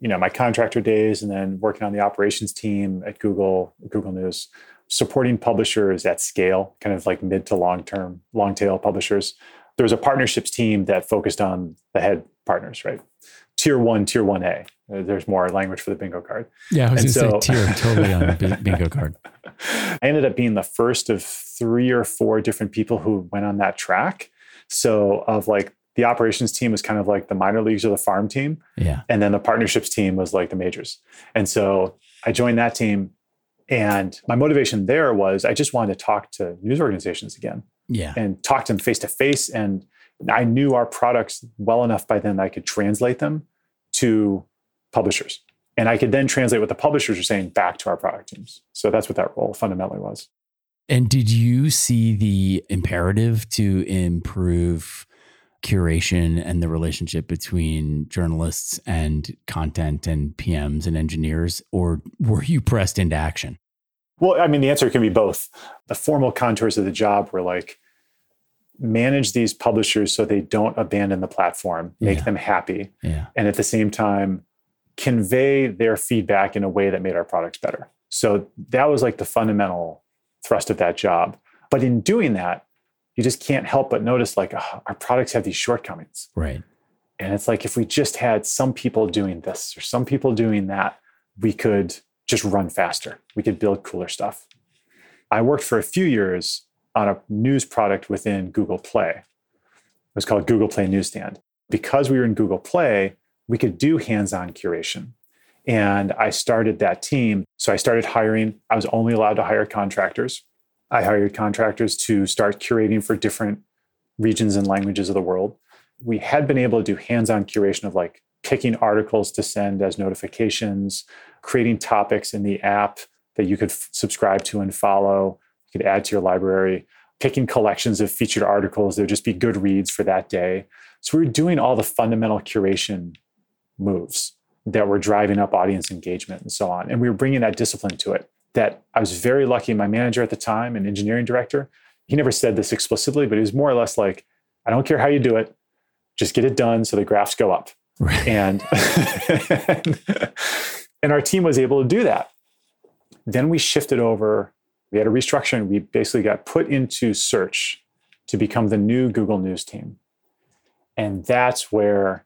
you know my contractor days and then working on the operations team at Google, Google News, supporting publishers at scale, kind of like mid to long term, long tail publishers. There was a partnerships team that focused on the head partners, right? Tier one, tier one A. Uh, there's more language for the bingo card. Yeah, I was to so, say tier totally on the *laughs* bingo card. I ended up being the first of three or four different people who went on that track. So, of like the operations team was kind of like the minor leagues or the farm team. Yeah. And then the partnerships team was like the majors. And so I joined that team and my motivation there was I just wanted to talk to news organizations again. Yeah. And talk to them face to face and I knew our products well enough by then that I could translate them to publishers. And I could then translate what the publishers are saying back to our product teams. So that's what that role fundamentally was. And did you see the imperative to improve curation and the relationship between journalists and content and PMs and engineers, or were you pressed into action? Well, I mean, the answer can be both. The formal contours of the job were like manage these publishers so they don't abandon the platform, make Yeah. them happy, Yeah. and at the same time, convey their feedback in a way that made our products better. So that was like the fundamental thrust of that job. But in doing that, you just can't help but notice like "Ah, our products have these shortcomings. Right. And it's like if we just had some people doing this or some people doing that, we could just run faster. We could build cooler stuff. I worked for a few years on a news product within Google Play. It was called Google Play Newsstand. Because we were in Google Play, we could do hands on curation. And I started that team. So I started hiring. I was only allowed to hire contractors. I hired contractors to start curating for different regions and languages of the world we had been able to do hands-on curation of like picking articles to send as notifications creating topics in the app that you could f- subscribe to and follow you could add to your library picking collections of featured articles. That would just be good reads for that day. So we were doing all the fundamental curation moves that were driving up audience engagement and so on. And we were bringing that discipline to it. That i was very lucky. My manager at the time an engineering director he never said this explicitly but he was more or less like i don't care how you do it just get it done so the graphs go up. Right. and *laughs* *laughs* and our team was able to do that. Then we shifted over we had a restructuring we basically got put into search to become the new google news team and that's where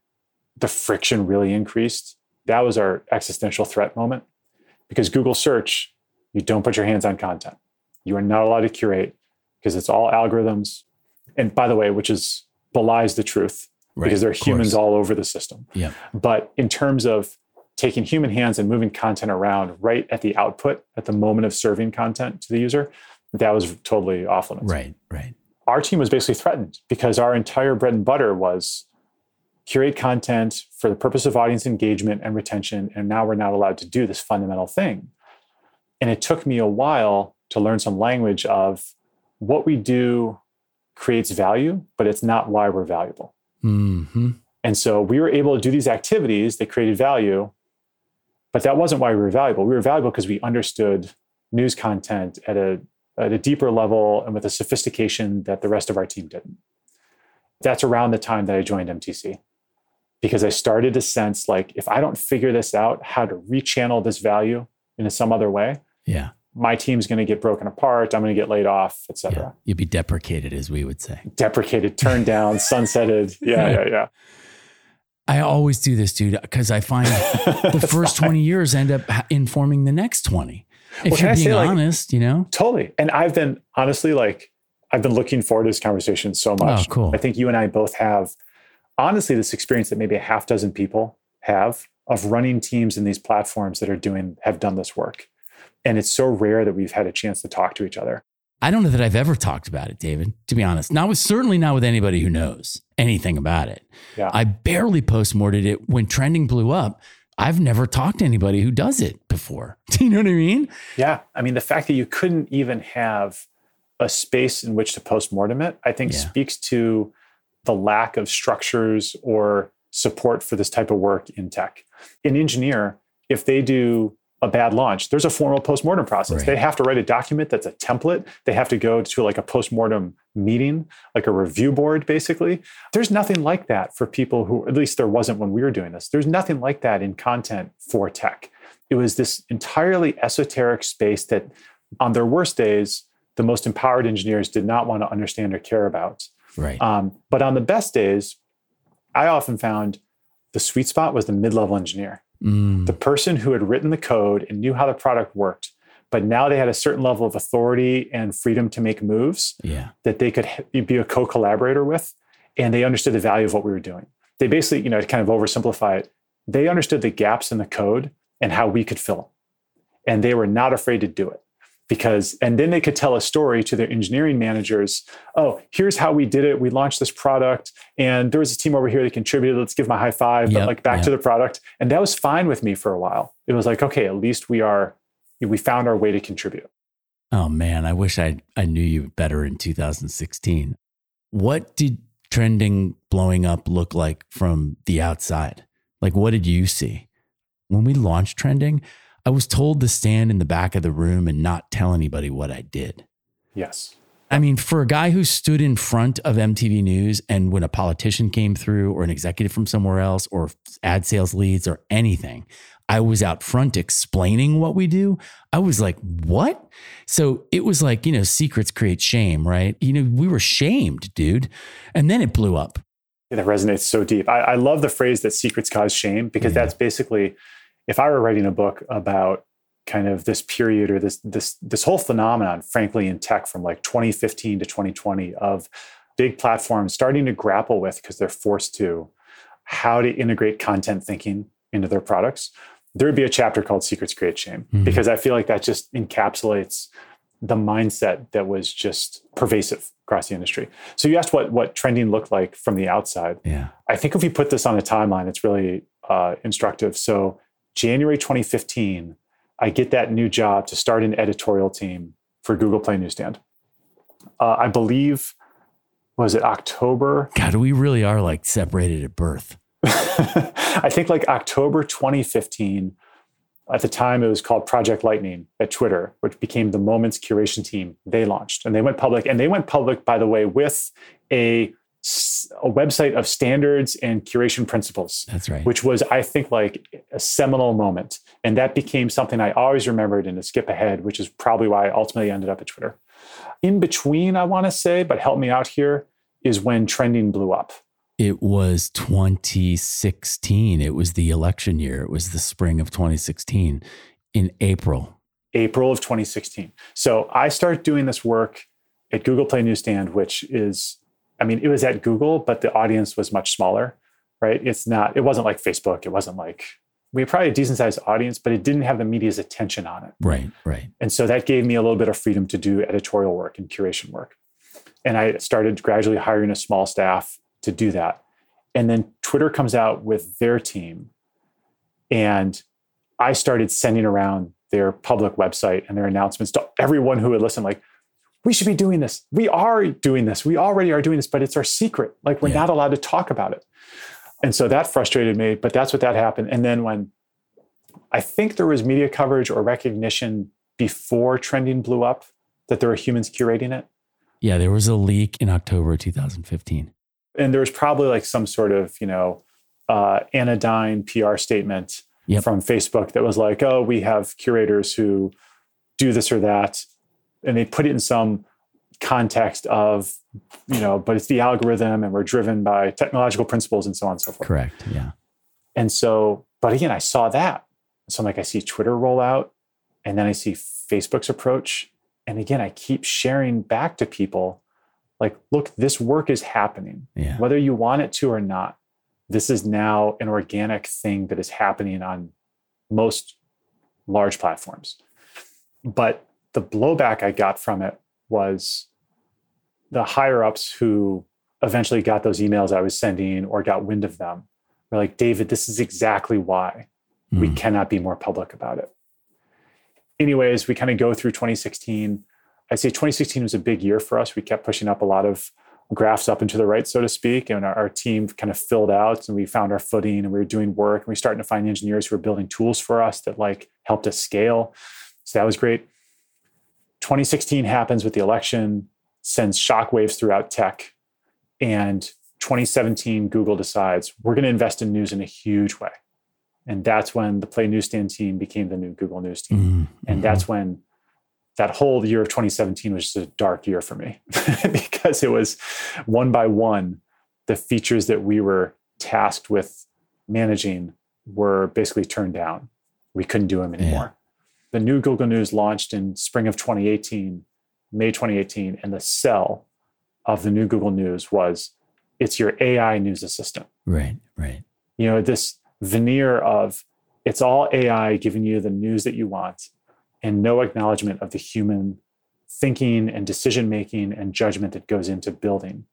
the friction really increased that was our existential threat moment because google search you don't put your hands on content you are not allowed to curate because it's all algorithms and by the way which is belies the truth Right. because there are humans course. all over the system. Yeah. But in terms of taking human hands and moving content around right at the output, at the moment of serving content to the user, that was totally off limits. Right. Right. Our team was basically threatened because our entire bread and butter was curate content for the purpose of audience engagement and retention. And now we're not allowed to do this fundamental thing. And it took me a while to learn some language of what we do creates value, but it's not why we're valuable. hmm And so we were able to do these activities that created value, but that wasn't why we were valuable. We were valuable because we understood news content at a, at a deeper level and with a sophistication that the rest of our team didn't. That's around the time that I joined MTC because I started to sense like, if I don't figure this out, how to rechannel this value in some other way, Yeah. my team's going to get broken apart. I'm going to get laid off, etc. Yeah. You'd be deprecated, as we would say. Deprecated, turned down, sunsetted. *laughs* Yeah, yeah, yeah. I always do this, dude, because I find *laughs* the first 20 years end up informing the next 20. If Well, you're I say, being like- honest, you know? Totally. And I've been honestly like, I've been looking forward to this conversation so oh, much. Oh, cool. I think you and I both have honestly this experience that maybe a half dozen people have of running teams in these platforms that are doing, have done this work. And it's so rare that we've had a chance to talk to each other. I don't know that I've ever talked about it, David, to be honest. Not with certainly not with anybody who knows anything about it. Yeah. I barely postmorted it when trending blew up. I've never talked to anybody who does it before. *laughs* Do you know what I mean? Yeah. I mean, the fact that you couldn't even have a space in which to postmortem it, I think Yeah. speaks to the lack of structures or support for this type of work in tech. An engineer, if they do a bad launch, there's a formal postmortem process. Right. They have to write a document that's a template. They have to go to like a postmortem meeting, like a review board, basically. There's nothing like that for people who, at least there wasn't when we were doing this. There's nothing like that in content for tech. It was this entirely esoteric space that, on their worst days, the most empowered engineers did not want to understand or care about. Right. Um, but on the best days, I often found the sweet spot was the mid level engineer, Mm, the person who had written the code and knew how the product worked. But now they had a certain level of authority and freedom to make moves yeah. that they could be a co collaborator with. And they understood the value of what we were doing. They basically, you know, to kind of oversimplify it, they understood the gaps in the code and how we could fill them. And they were not afraid to do it. Because and then they could tell a story to their engineering managers oh here's how we did it. We launched this product and there was a team over here that contributed. Let's give them a high five yep, but like back yep. to the product. And that was fine with me for a while. It was like okay at least we are we found our way to contribute. Oh man i wish i i knew you better in 2016 what did trending blowing up look like from the outside? Like what did you see? When we launched trending I was told to stand in the back of the room and not tell anybody what I did. Yes. I mean, for a guy who stood in front of MTV News and when a politician came through or an executive from somewhere else or ad sales leads or anything, I was out front explaining what we do. I was like, what? So it was like, you know, secrets create shame, right? You know, we were shamed, dude. And then it blew up. Yeah, that resonates so deep. I, I love the phrase that secrets cause shame because yeah. that's basically if I were writing a book about kind of this period or this this this whole phenomenon, frankly, in tech from like 2015 to 2020 of big platforms starting to grapple with because they're forced to how to integrate content thinking into their products, there would be a chapter called Secrets Create Shame mm-hmm. because I feel like that just encapsulates the mindset that was just pervasive across the industry. So you asked what what trending looked like from the outside. Yeah, I think if we put this on a timeline, it's really uh, instructive. So January 2015, I get that new job to start an editorial team for Google Play Newsstand. Uh, I believe, was it October? God, we really are like separated at birth. *laughs* I think like October 2015. At the time, it was called Project Lightning at Twitter, which became the Moments curation team. They launched and they went public. And they went public, by the way, with a a website of standards and curation principles. That's right. Which was, I think, like a seminal moment. And that became something I always remembered and to skip ahead, which is probably why I ultimately ended up at Twitter. In between, I want to say, but help me out here, is when trending blew up. It was 2016. It was the election year. It was the spring of 2016 in April. April of 2016. So I start doing this work at Google Play Newsstand, which is I mean, it was at Google, but the audience was much smaller, right? It's not, it wasn't like Facebook. It wasn't like, we had probably a decent sized audience, but it didn't have the media's attention on it. Right, right. And so that gave me a little bit of freedom to do editorial work and curation work. And I started gradually hiring a small staff to do that. And then Twitter comes out with their team. And I started sending around their public website and their announcements to everyone who would listen, like, we should be doing this. We are doing this. We already are doing this, but it's our secret. Like we're yeah. not allowed to talk about it. And so that frustrated me, but that's what that happened. And then when I think there was media coverage or recognition before trending blew up that there were humans curating it. Yeah, there was a leak in October 2015. And there was probably like some sort of, you know, uh, anodyne PR statement yep. from Facebook that was like, oh, we have curators who do this or that and they put it in some context of you know but it's the algorithm and we're driven by technological principles and so on and so forth. Correct yeah. And so but again i saw that. So i'm like i see twitter roll out and then i see facebook's approach. And again i keep sharing back to people like look this work is happening. Yeah. whether you want it to or not this is now an organic thing that is happening on most large platforms. But the blowback I got from it was the higher ups who eventually got those emails I was sending or got wind of them were like, David, this is exactly why mm. we hmm. cannot be more public about it. Anyways, we kind of go through 2016. I'd say 2016 was a big year for us. We kept pushing up a lot of graphs up into the right, so to speak. And our, our, team kind of filled out and we found our footing and we were doing work and we started to find engineers who were building tools for us that like helped us scale. So that was great. 2016 happens with the election, sends shockwaves throughout tech. And 2017, Google decides we're going to invest in news in a huge way. And that's when the Play Newsstand team became the new Google News team. Mm-hmm. And that's when that whole year of 2017 was just a dark year for me *laughs* because it was one by one, the features that we were tasked with managing were basically turned down. We couldn't do them anymore the new Google News launched in spring of 2018, May 2018, and the sell of the new Google News was it's your AI news assistant. Right, right. You know, this veneer of it's all AI giving you the news that you want. and no acknowledgement of the human thinking and decision making and judgment that goes into building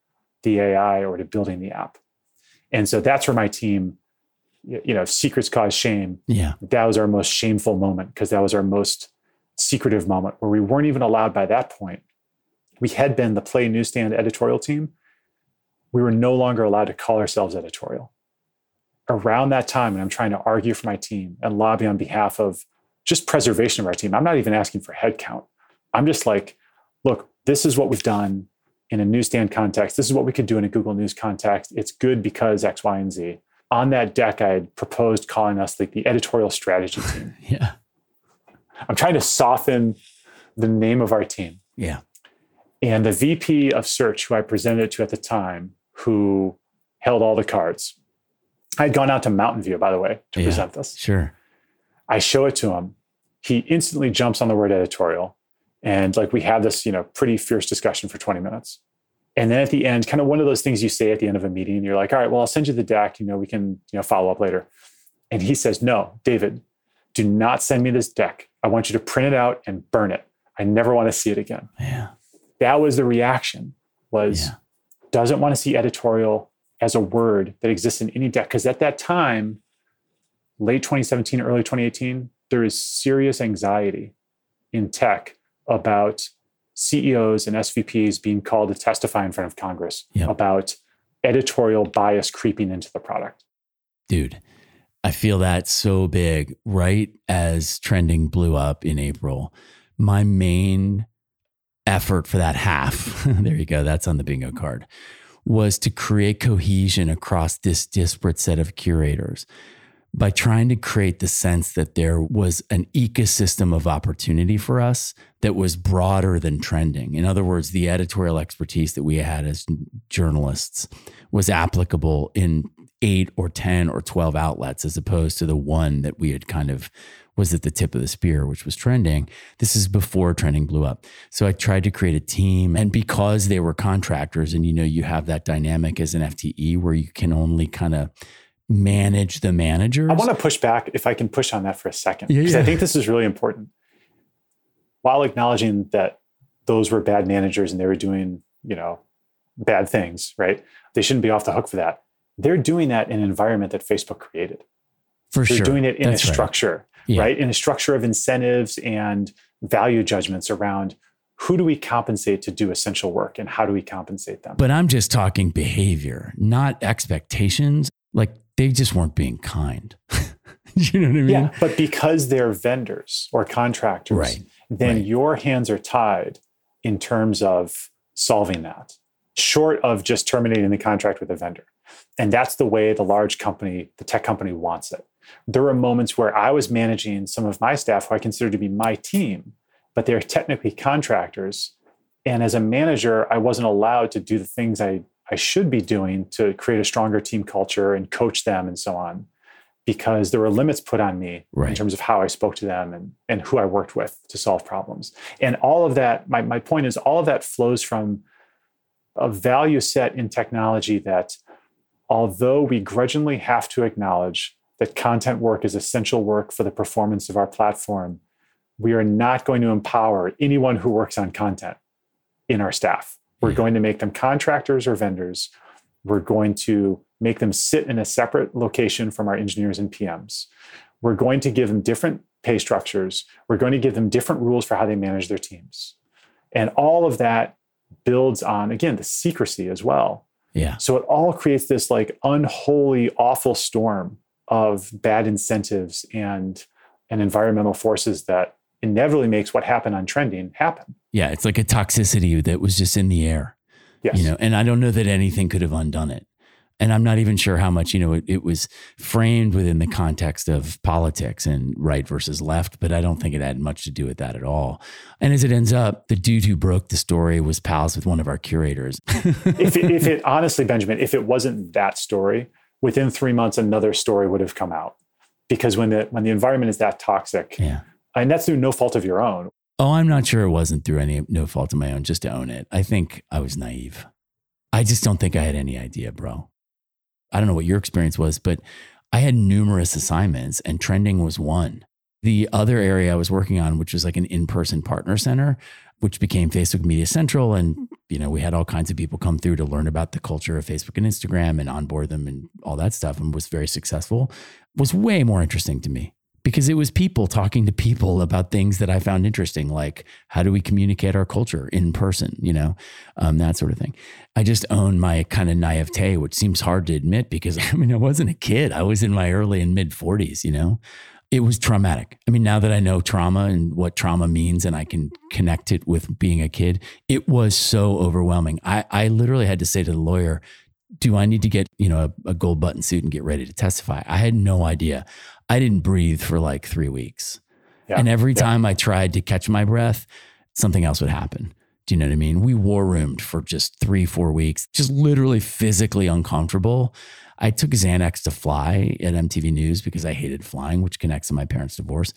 the AI or to building the app. And so that's where my team, you know, secrets cause shame. Yeah. That was our most shameful moment because that was our most secretive moment where we weren't even allowed by that point. We had been the Play Newsstand editorial team. We were no longer allowed to call ourselves editorial. Around that time, and I'm trying to argue for my team and lobby on behalf of just preservation of our team. I'm not even asking for headcount. I'm just like, look, this is what we've done in a newsstand context. This is what we could do in a Google News context. It's good because X, Y, and Z. On that deck, I had proposed calling us like the editorial strategy *laughs* team. yeah. I'm trying to soften the name of our team. Yeah. And the VP of search, who I presented it to at the time, who held all the cards, I had gone out to Mountain View, by the way, to Yeah. present this. Sure. I show it to him. He instantly jumps on the word editorial. And like we have this, you know, pretty fierce discussion for 20 minutes. And then at the end, kind of one of those things you say at the end of a meeting, you're like, all right, well, I'll send you the deck, you know, we can, you know, follow up later. And he says, no, David, do not send me this deck. I want you to print it out and burn it. I never want to see it again. Yeah. That was the reaction was Yeah. doesn't want to see editorial as a word that exists in any deck. Because at that time, late 2017, early 2018, there is serious anxiety in tech about CEOs and SVPs being called to testify in front of Congress Yeah. about editorial bias creeping into the product. Dude, I feel that so big. Right as trending blew up in April, my main effort for that half, *laughs* there you go, that's on the bingo card, was to create cohesion across this disparate set of curators by trying to create the sense that there was an ecosystem of opportunity for us that was broader than trending. In other words, the editorial expertise that we had as journalists was applicable in eight or 10 or 12 outlets as opposed to the one that we had kind of was at the tip of the spear, which was trending. This is before trending blew up. So I tried to create a team. And because they were contractors, and you know, you have that dynamic as an FTE where you can only kind of manage the managers. I want to push back if I can push on that for a second, Yeah, because yeah. I think this is really important. While acknowledging that those were bad managers and they were doing, you know, bad things, right? They shouldn't be off the hook for that. They're doing that in an environment that Facebook created. for sure. They're sure. doing it in That's a right. structure, Yeah. right? In a structure of incentives and value judgments around who do we compensate to do essential work and how do we compensate them? But I'm just talking behavior, not expectations. Like they just weren't being kind. *laughs* you know what I mean? Yeah, but because they're vendors or contractors, Right, then right. your hands are tied in terms of solving that, short of just terminating the contract with a vendor. And that's the way the large company, the tech company wants it. There were moments where I was managing some of my staff who I consider to be my team, but they're technically contractors. And as a manager, I wasn't allowed to do the things I, I should be doing to create a stronger team culture and coach them and so on because there were limits put on me in terms of how I spoke to them and, and who I worked with to solve problems. And all of that, my, my point is, all of that flows from a value set in technology that, although we grudgingly have to acknowledge that content work is essential work for the performance of our platform, we are not going to empower anyone who works on content in our staff. We're Yeah. going to make them contractors or vendors. We're going to make them sit in a separate location from our engineers and PMs. We're going to give them different pay structures. We're going to give them different rules for how they manage their teams. And all of that builds on, again, the secrecy as well. Yeah. So it all creates this like unholy, awful storm of bad incentives and, and environmental forces that inevitably makes what happened on trending happen. Yeah. It's like a toxicity that was just in the air. Yes. you know and i don't know that anything could have undone it and i'm not even sure how much you know it, it was framed within the context of politics and right versus left but i don't think it had much to do with that at all. And as it ends up the dude who broke the story was pals with one of our curators. *laughs* If, it, if it honestly, Benjamin, if it wasn't that story, within three months another story would have come out. Because when the when the environment is that toxic, yeah. and that's through no fault of your own. oh i'm not sure it wasn't through any no fault of my own just to own it. I think i was naive. I just don't think i had any idea bro i don't know what your experience was but i had numerous assignments and trending was one The other area I was working on, which was like an in person partner center, which became Facebook Media Central. And, you know, we had all kinds of people come through to learn about the culture of Facebook and Instagram and onboard them and all that stuff and was very successful, was way more interesting to me because it was people talking to people about things that I found interesting, like how do we communicate our culture in person, you know, um, that sort of thing. I just own my kind of naivete, which seems hard to admit because *laughs* I mean, I wasn't a kid. I was in my early and mid 40s, you know it was traumatic. I mean, now that I know trauma and what trauma means and I can connect it with being a kid, it was so overwhelming. I, I literally had to say to the lawyer, do I need to get, you know, a, a gold button suit and get ready to testify? I had no idea. I didn't breathe for like three weeks. Yeah. And every yeah. time I tried to catch my breath, something else would happen. Do you know what I mean? We war roomed for just three, four weeks, just literally physically uncomfortable. I took Xanax to fly at MTV News because I hated flying, which connects to my parents' divorce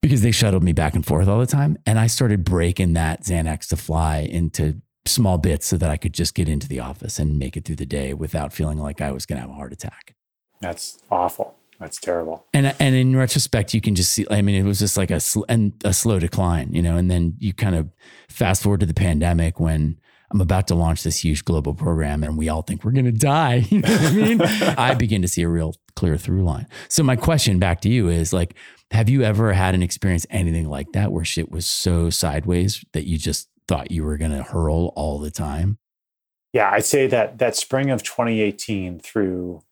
because they shuttled me back and forth all the time. And I started breaking that Xanax to fly into small bits so that I could just get into the office and make it through the day without feeling like I was going to have a heart attack. That's awful. That's terrible. And and in retrospect, you can just see. I mean, it was just like a sl- and a slow decline, you know. And then you kind of fast forward to the pandemic when I'm about to launch this huge global program and we all think we're going to die. *laughs* You know what I mean? *laughs* I begin to see a real clear through line. So my question back to you is like, have you ever had an experience anything like that where shit was so sideways that you just thought you were going to hurl all the time? Yeah, I'd say that that spring of 2018 through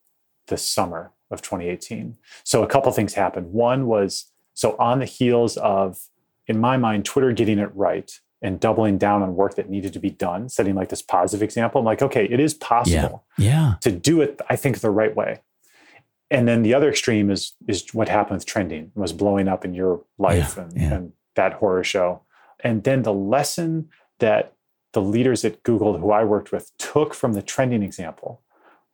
the summer of 2018. So a couple things happened. One was so on the heels of in my mind Twitter getting it right and doubling down on work that needed to be done, setting like this positive example. I'm like, okay, it is possible yeah. yeah. to do it, I think, the right way. And then the other extreme is is what happened with trending was blowing up in your life yeah, and, yeah. and that horror show. And then the lesson that the leaders at Google who I worked with took from the trending example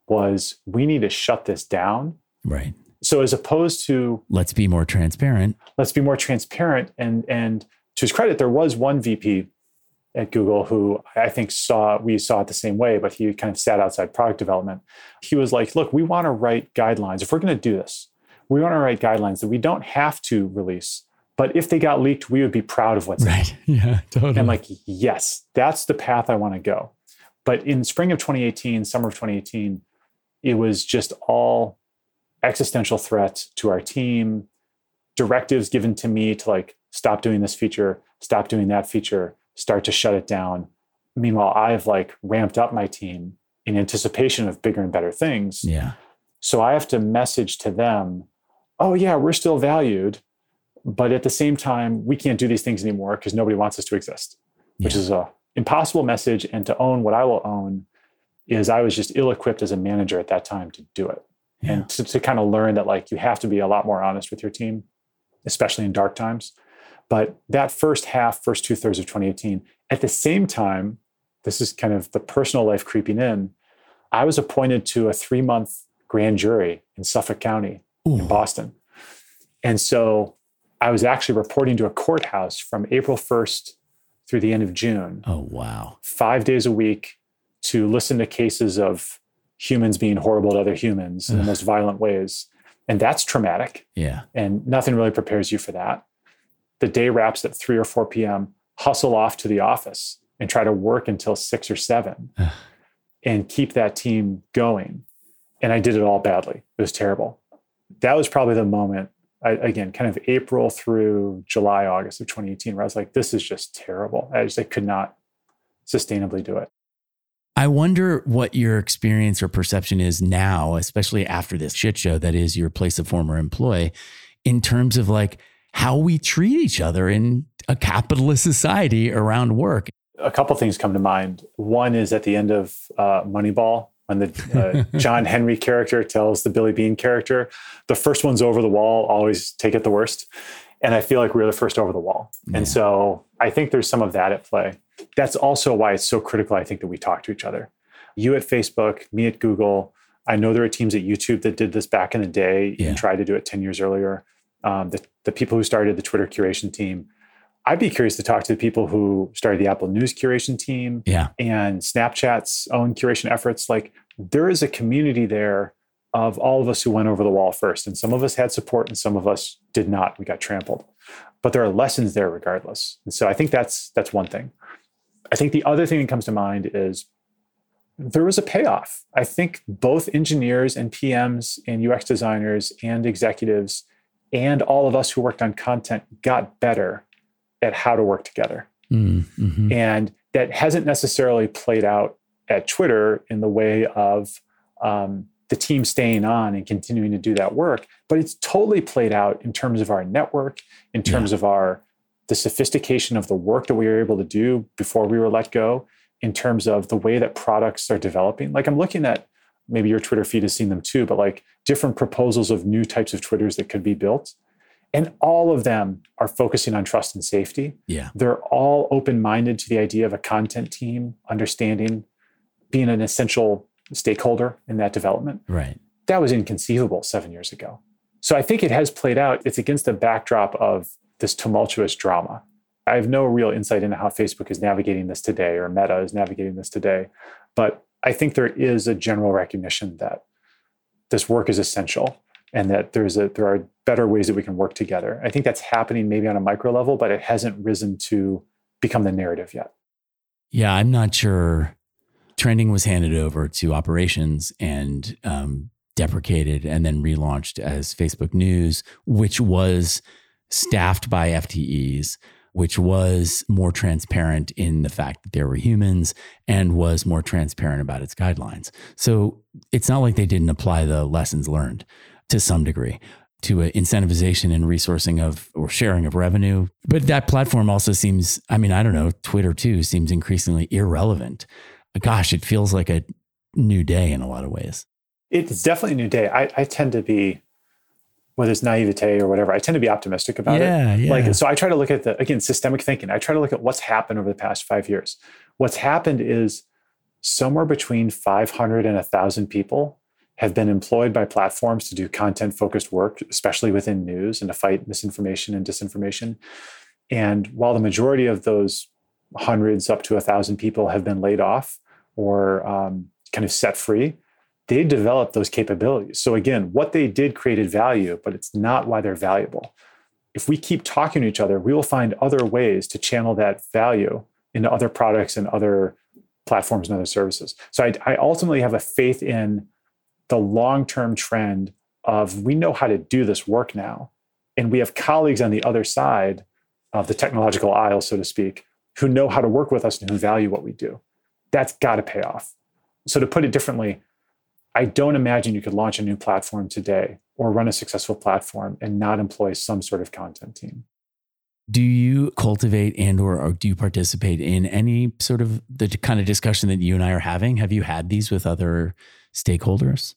was we need to shut this down. Right. So as opposed to let's be more transparent. Let's be more transparent and and to his credit, there was one VP at Google who I think saw we saw it the same way, but he kind of sat outside product development. He was like, "Look, we want to write guidelines. If we're going to do this, we want to write guidelines that we don't have to release, but if they got leaked, we would be proud of what's right. In. *laughs* Yeah, totally. And like, yes, that's the path I want to go. But in spring of 2018, summer of 2018, it was just all existential threats to our team, directives given to me to like stop doing this feature, stop doing that feature, start to shut it down. Meanwhile, I've like ramped up my team in anticipation of bigger and better things. Yeah. So I have to message to them, oh, yeah, we're still valued. But at the same time, we can't do these things anymore because nobody wants us to exist, yeah. which is a impossible message. And to own what I will own is I was just ill equipped as a manager at that time to do it. Yeah. And to, to kind of learn that like you have to be a lot more honest with your team, especially in dark times. But that first half, first two thirds of 2018, at the same time, this is kind of the personal life creeping in. I was appointed to a three month grand jury in Suffolk County Ooh. in Boston. And so I was actually reporting to a courthouse from April 1st through the end of June. Oh, wow. Five days a week to listen to cases of humans being horrible to other humans in the most violent ways. And that's traumatic. Yeah. And nothing really prepares you for that the day wraps at 3 or 4 p.m., hustle off to the office and try to work until 6 or 7 and keep that team going. And I did it all badly. It was terrible. That was probably the moment, I, again, kind of April through July, August of 2018, where I was like, this is just terrible. I just I could not sustainably do it. I wonder what your experience or perception is now, especially after this shit show that is your place of former employee, in terms of like, how we treat each other in a capitalist *laughs* society around work. A couple things come to mind. One is at the end of uh, Moneyball, when the uh, *laughs* John Henry character tells the Billy Beane character, the first one's over the wall, always take it the worst. And I feel like we're the first over the wall. Yeah. And so I think there's some of that at play. That's also why it's so critical, I think, that we talk to each other. You at Facebook, me at Google. I know there are teams at YouTube that did this back in the day yeah. and tried to do it 10 years earlier um, the, the people who started the Twitter curation team. I'd be curious to talk to the people who started the Apple News curation team yeah. and Snapchat's own curation efforts. Like there is a community there of all of us who went over the wall first. And some of us had support and some of us did not. We got trampled. But there are lessons there regardless. And so I think that's that's one thing. I think the other thing that comes to mind is there was a payoff. I think both engineers and PMs and UX designers and executives and all of us who worked on content got better at how to work together. Mm-hmm. And that hasn't necessarily played out at Twitter in the way of um, the team staying on and continuing to do that work, but it's totally played out in terms of our network, in terms yeah. of our the sophistication of the work that we were able to do before we were let go, in terms of the way that products are developing. Like I'm looking at maybe your Twitter feed has seen them too, but like different proposals of new types of Twitters that could be built. And all of them are focusing on trust and safety. Yeah. They're all open minded to the idea of a content team, understanding, being an essential stakeholder in that development. Right. That was inconceivable seven years ago. So I think it has played out. It's against the backdrop of this tumultuous drama. I have no real insight into how Facebook is navigating this today or Meta is navigating this today. But I think there is a general recognition that this work is essential and that there's a there are better ways that we can work together. I think that's happening maybe on a micro level, but it hasn't risen to become the narrative yet. Yeah, I'm not sure. Trending was handed over to operations and um, deprecated and then relaunched as Facebook News, which was staffed by FTEs which was more transparent in the fact that there were humans and was more transparent about its guidelines. So it's not like they didn't apply the lessons learned to some degree to incentivization and resourcing of or sharing of revenue. But that platform also seems, I mean, I don't know, Twitter too seems increasingly irrelevant. Gosh, it feels like a new day in a lot of ways. It's definitely a new day. I, I tend to be whether it's naivete or whatever, I tend to be optimistic about yeah, it. Yeah. Like, so I try to look at the, again, systemic thinking. I try to look at what's happened over the past five years. What's happened is somewhere between 500 and 1,000 people have been employed by platforms to do content focused work, especially within news and to fight misinformation and disinformation. And while the majority of those hundreds up to a thousand people have been laid off or um, kind of set free, they developed those capabilities. So again, what they did created value, but it's not why they're valuable. If we keep talking to each other, we will find other ways to channel that value into other products and other platforms and other services. So I, I ultimately have a faith in the long-term trend of we know how to do this work now. And we have colleagues on the other side of the technological aisle, so to speak, who know how to work with us and who value what we do. That's got to pay off. So to put it differently, I don't imagine you could launch a new platform today or run a successful platform and not employ some sort of content team. Do you cultivate and or, or do you participate in any sort of the kind of discussion that you and I are having? Have you had these with other stakeholders?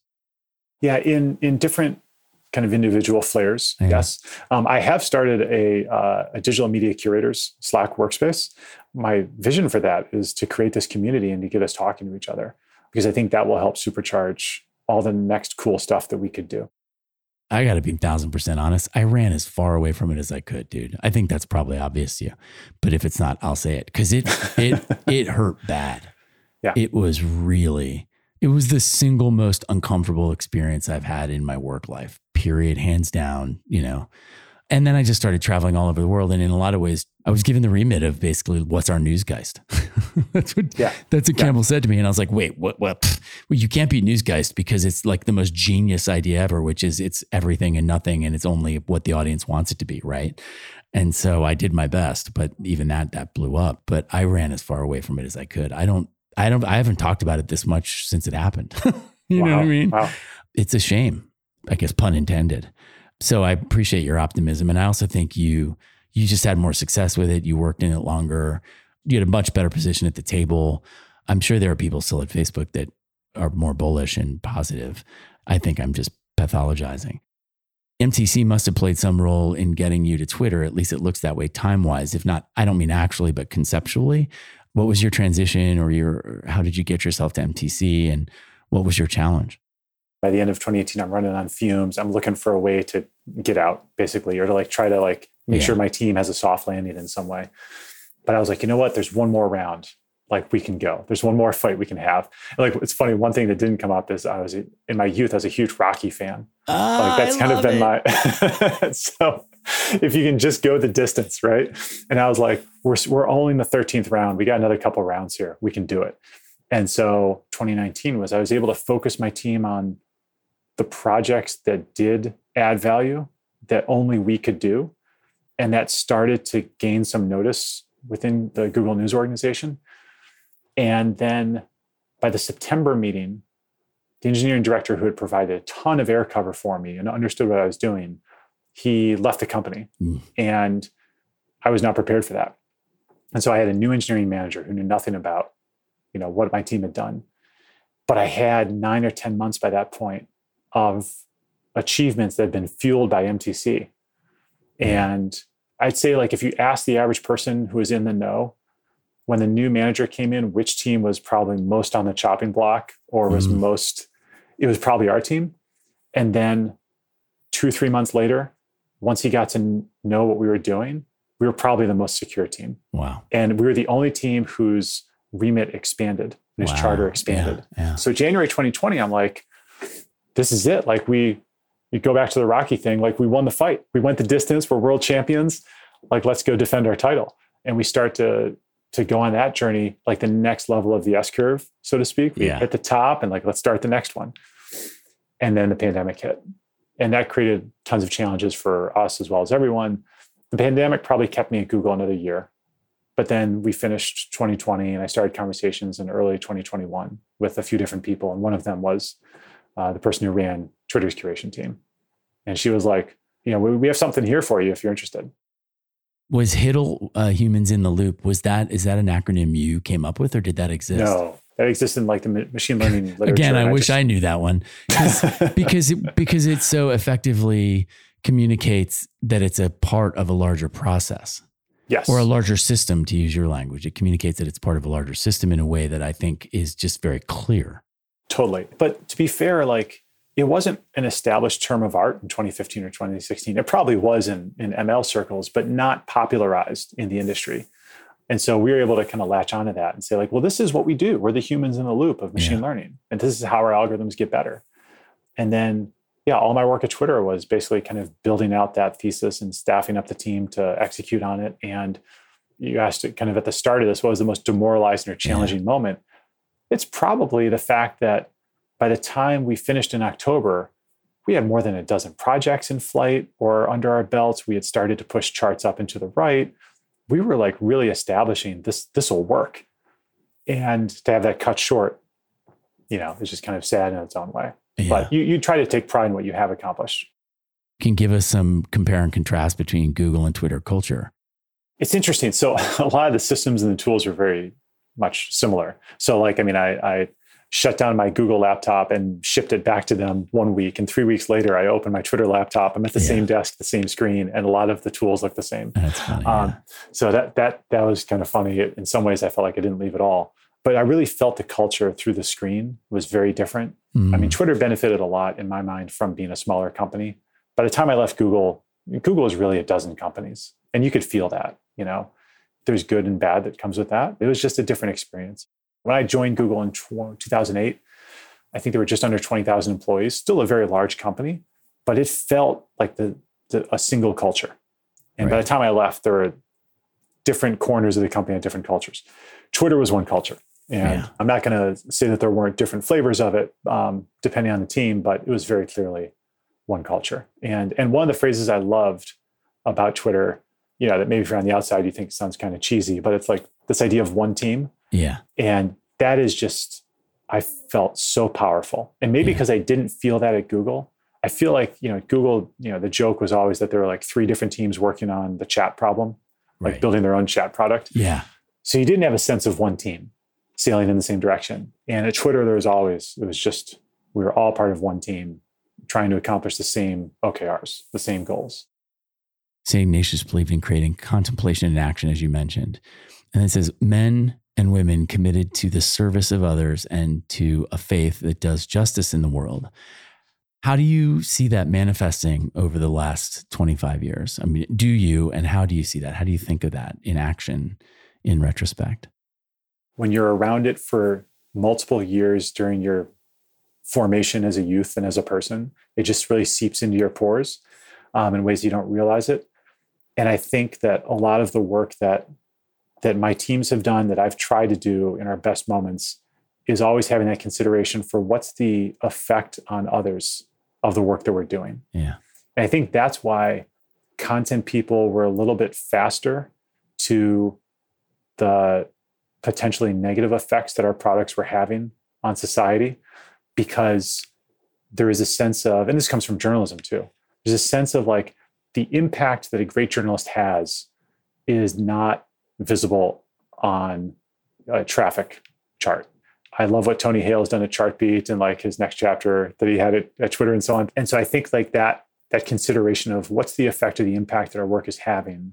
Yeah, in in different kind of individual flares. Yeah. Yes, um, I have started a, uh, a digital media curators Slack workspace. My vision for that is to create this community and to get us talking to each other because I think that will help supercharge all the next cool stuff that we could do. I got to be thousand percent honest. I ran as far away from it as I could, dude. I think that's probably obvious to you, but if it's not, I'll say it because it it *laughs* it hurt bad. Yeah, it was really. It was the single most uncomfortable experience I've had in my work life. Period, hands down. You know, and then I just started traveling all over the world. And in a lot of ways, I was given the remit of basically what's our newsgeist. *laughs* that's what yeah. that's what yeah. Campbell said to me. And I was like, wait, what what well, you can't be newsgeist because it's like the most genius idea ever, which is it's everything and nothing and it's only what the audience wants it to be, right? And so I did my best, but even that that blew up. But I ran as far away from it as I could. I don't I don't I haven't talked about it this much since it happened. *laughs* you wow. know what I mean? Wow. It's a shame, I guess pun intended. So I appreciate your optimism. And I also think you you just had more success with it. You worked in it longer. You had a much better position at the table. I'm sure there are people still at Facebook that are more bullish and positive. I think I'm just pathologizing. MTC must have played some role in getting you to Twitter. At least it looks that way time wise. If not, I don't mean actually, but conceptually. What was your transition or your, how did you get yourself to MTC and what was your challenge? By the end of 2018 i'm running on fumes i'm looking for a way to get out basically or to like try to like make yeah. sure my team has a soft landing in some way but i was like you know what there's one more round like we can go. There's one more fight we can have. and like it's funny. One thing that didn't come up is I was in my youth. I was a huge Rocky fan. Oh, like that's I kind of been it. my. *laughs* so if you can just go the distance, right? And I was like, we're we're only in the 13th round. We got another couple rounds here. We can do it. And so 2019 was I was able to focus my team on the projects that did add value that only we could do, and that started to gain some notice within the Google News organization. And then by the September meeting, the engineering director who had provided a ton of air cover for me and understood what I was doing, he left the company. Mm. And I was not prepared for that. And so I had a new engineering manager who knew nothing about, you know, what my team had done. But I had nine or 10 months by that point of achievements that have been fueled by MTC. And I'd say, like, if you ask the average person who is in the know, when the new manager came in, which team was probably most on the chopping block or was mm. most, it was probably our team. And then two, or three months later, once he got to know what we were doing, we were probably the most secure team. Wow. And we were the only team whose remit expanded, whose wow. charter expanded. Yeah, yeah. So January 2020, I'm like, this is it. Like we, you go back to the Rocky thing, like we won the fight. We went the distance. We're world champions. Like let's go defend our title. And we start to to go on that journey, like the next level of the S curve, so to speak. We yeah. hit the top and like, let's start the next one. And then the pandemic hit. And that created tons of challenges for us as well as everyone. The pandemic probably kept me at Google another year. But then we finished 2020 and I started conversations in early 2021 with a few different people. And one of them was uh, the person who ran Twitter's curation team. And she was like, you know, we, we have something here for you if you're interested was HITL uh, humans in the loop? Was that is that an acronym you came up with, or did that exist? No, that exists in like the machine learning *laughs* literature. Again, I, I wish just... I knew that one *laughs* because it, because it so effectively communicates that it's a part of a larger process. Yes. Or a larger system, to use your language. It communicates that it's part of a larger system in a way that I think is just very clear. Totally. But to be fair, like it wasn't an established term of art in 2015 or 2016. It probably was in, in ML circles, but not popularized in the industry. And so we were able to kind of latch onto that and say, like, well, this is what we do. We're the humans in the loop of machine yeah. learning. And this is how our algorithms get better. And then, yeah, all my work at Twitter was basically kind of building out that thesis and staffing up the team to execute on it. And you asked it kind of at the start of this, what was the most demoralizing or challenging yeah. moment? It's probably the fact that by the time we finished in October, we had more than a dozen projects in flight or under our belts. We had started to push charts up into the right. We were like really establishing this this will work. And to have that cut short, you know, it's just kind of sad in its own way. Yeah. But you, you try to take pride in what you have accomplished. Can give us some compare and contrast between Google and Twitter culture. It's interesting. So *laughs* a lot of the systems and the tools are very much similar. So like, I mean, I, I shut down my Google laptop and shipped it back to them one week. And three weeks later, I opened my Twitter laptop. I'm at the yeah. same desk, the same screen, and a lot of the tools look the same. That's funny. Um, yeah. So that that that was kind of funny. In some ways, I felt like I didn't leave at all. But I really felt the culture through the screen was very different. Mm. I mean, Twitter benefited a lot in my mind from being a smaller company. By the time I left Google, Google was really a dozen companies, and you could feel that. You know, there's good and bad that comes with that. It was just a different experience. When I joined Google in 2008, I think there were just under 20,000 employees, still a very large company, but it felt like the, the a single culture. And right. by the time I left, there were different corners of the company and different cultures. Twitter was one culture. And yeah. I'm not going to say that there weren't different flavors of it, um, depending on the team, but it was very clearly one culture. And and one of the phrases I loved about Twitter, you know, that maybe if you're on the outside you think sounds kind of cheesy, but it's like this idea of one team. Yeah. And that is just, I felt so powerful. And maybe yeah. because I didn't feel that at Google, I feel like, you know, Google, you know, the joke was always that there were like three different teams working on the chat problem, like right. building their own chat product. Yeah. So you didn't have a sense of one team sailing in the same direction. And at Twitter, there was always, it was just, we were all part of one team trying to accomplish the same OKRs, the same goals. St. Ignatius believed in creating contemplation and action, as you mentioned. And it says, men and women committed to the service of others and to a faith that does justice in the world. How do you see that manifesting over the last 25 years? I mean, do you, and how do you see that? How do you think of that in action in retrospect? when you're around it for multiple years during your formation as a youth and as a person, it just really seeps into your pores um, in ways you don't realize it. And I think that a lot of the work that that my teams have done, that I've tried to do in our best moments, is always having that consideration for what's the effect on others of the work that we're doing. Yeah. And I think that's why content people were a little bit faster to the potentially negative effects that our products were having on society because there is a sense of, and this comes from journalism too, there's a sense of like the impact that a great journalist has is not visible on a traffic chart. I love what Tony Haile has done at Chartbeat and like his next chapter that he had at, at Twitter and so on. And so I think like that that consideration of what's the effect of the impact that our work is having.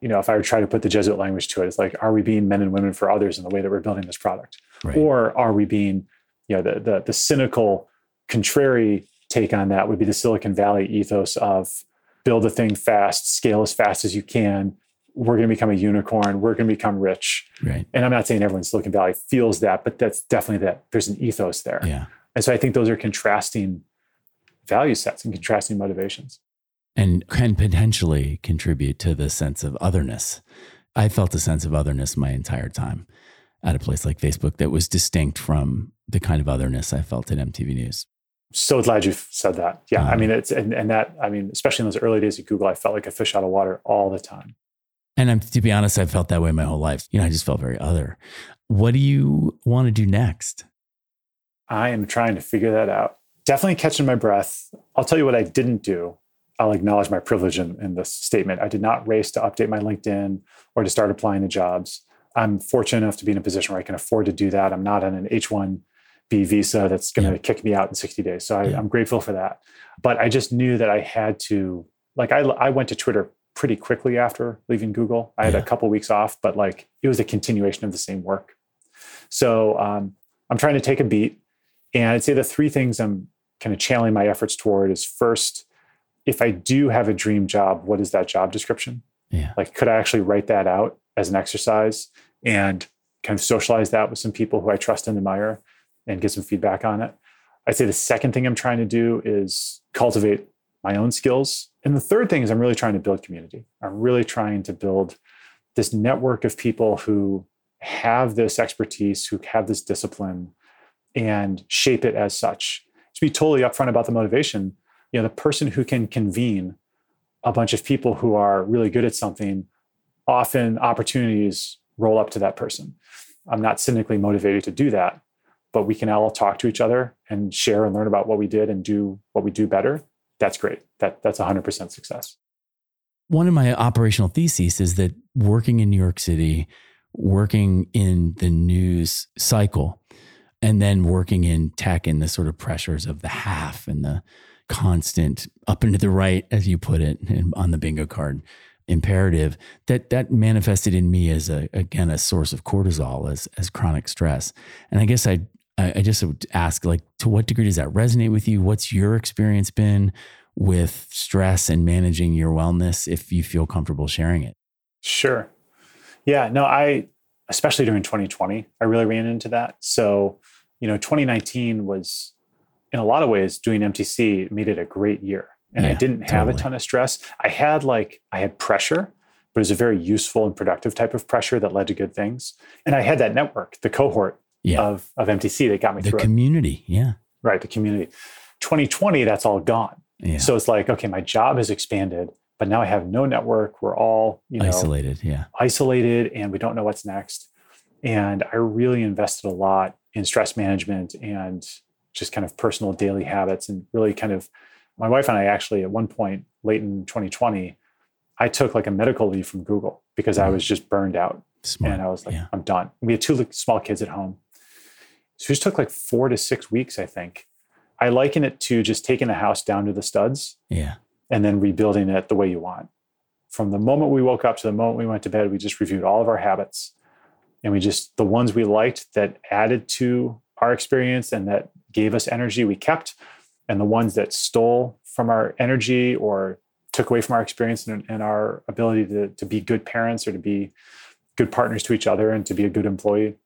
You know, if I were to try to put the Jesuit language to it, it's like, are we being men and women for others in the way that we're building this product? Right. Or are we being, you know, the, the the cynical, contrary take on that would be the Silicon Valley ethos of build a thing fast, scale as fast as you can. We're going to become a unicorn. We're going to become rich. Right. And I'm not saying everyone in Silicon Valley feels that, but that's definitely that. There's an ethos there. Yeah. And so I think those are contrasting value sets and contrasting motivations. And can potentially contribute to the sense of otherness. I felt a sense of otherness my entire time at a place like Facebook that was distinct from the kind of otherness I felt at MTV News. So glad you said that. Yeah. I uh-huh. mean, it's, and, and that, I mean, especially in those early days at Google, I felt like a fish out of water all the time. And I'm, to be honest, I've felt that way my whole life. You know, I just felt very other. What do you want to do next? I am trying to figure that out definitely catching my breath. I'll tell you what I didn't do. I'll acknowledge my privilege in, in this statement. I did not race to update my LinkedIn or to start applying to jobs. I'm fortunate enough to be in a position where I can afford to do that. I'm not on an H1B visa that's going to yeah. kick me out in 60 days. So I, yeah. I'm grateful for that. But I just knew that I had to, like, I, I went to Twitter pretty quickly after leaving Google. I had yeah. a couple weeks off, but like it was a continuation of the same work. So um, I'm trying to take a beat. And I'd say the three things I'm kind of channeling my efforts toward is first, if I do have a dream job, what is that job description? Yeah. Like, could I actually write that out as an exercise and kind of socialize that with some people who I trust and admire and get some feedback on it? I'd say the second thing I'm trying to do is cultivate my own skills. And the third thing is I'm really trying to build community. I'm really trying to build this network of people who have this expertise, who have this discipline, and shape it as such to be totally upfront about the motivation, you know, the person who can convene a bunch of people who are really good at something, often opportunities roll up to that person. I'm not cynically motivated to do that, but we can all talk to each other and share and learn about what we did and do what we do better. That's great. That that's 100% success. One of my operational theses is that working in New York City, working in the news cycle, and then working in tech and the sort of pressures of the half and the constant up and to the right, as you put it on the bingo card imperative that that manifested in me as a again a source of cortisol as as chronic stress and i guess i i just would ask like to what degree does that resonate with you? What's your experience been with stress and managing your wellness if you feel comfortable sharing it? Sure. Yeah no i especially during 2020 i really ran into that. So you know 2019 was in a lot of ways doing mtc made it a great year. And yeah, i didn't have totally. a ton of stress. I had like i had pressure but it was a very useful and productive type of pressure that led to good things. And i had that network the cohort yeah. of, of mtc that got me the through The community it. yeah right the community 2020 that's all gone yeah. so it's like okay my job has expanded but now i have no network we're all you know isolated yeah isolated and we don't know what's next and i really invested a lot in stress management and just kind of personal daily habits and really kind of my wife and I actually at one point late in 2020 I took like a medical leave from Google because I mm. was just burned out Smart. and I was like yeah. I'm done. We had two small kids at home. So it just took like 4 to 6 weeks I think. I liken it to just taking a house down to the studs. Yeah. And then rebuilding it the way you want. From the moment we woke up to the moment we went to bed, we just reviewed all of our habits and we just the ones we liked that added to our experience and that gave us energy we kept and the ones that stole from our energy or took away from our experience and, and, our ability to, to be good parents or to be good partners to each other and to be a good employee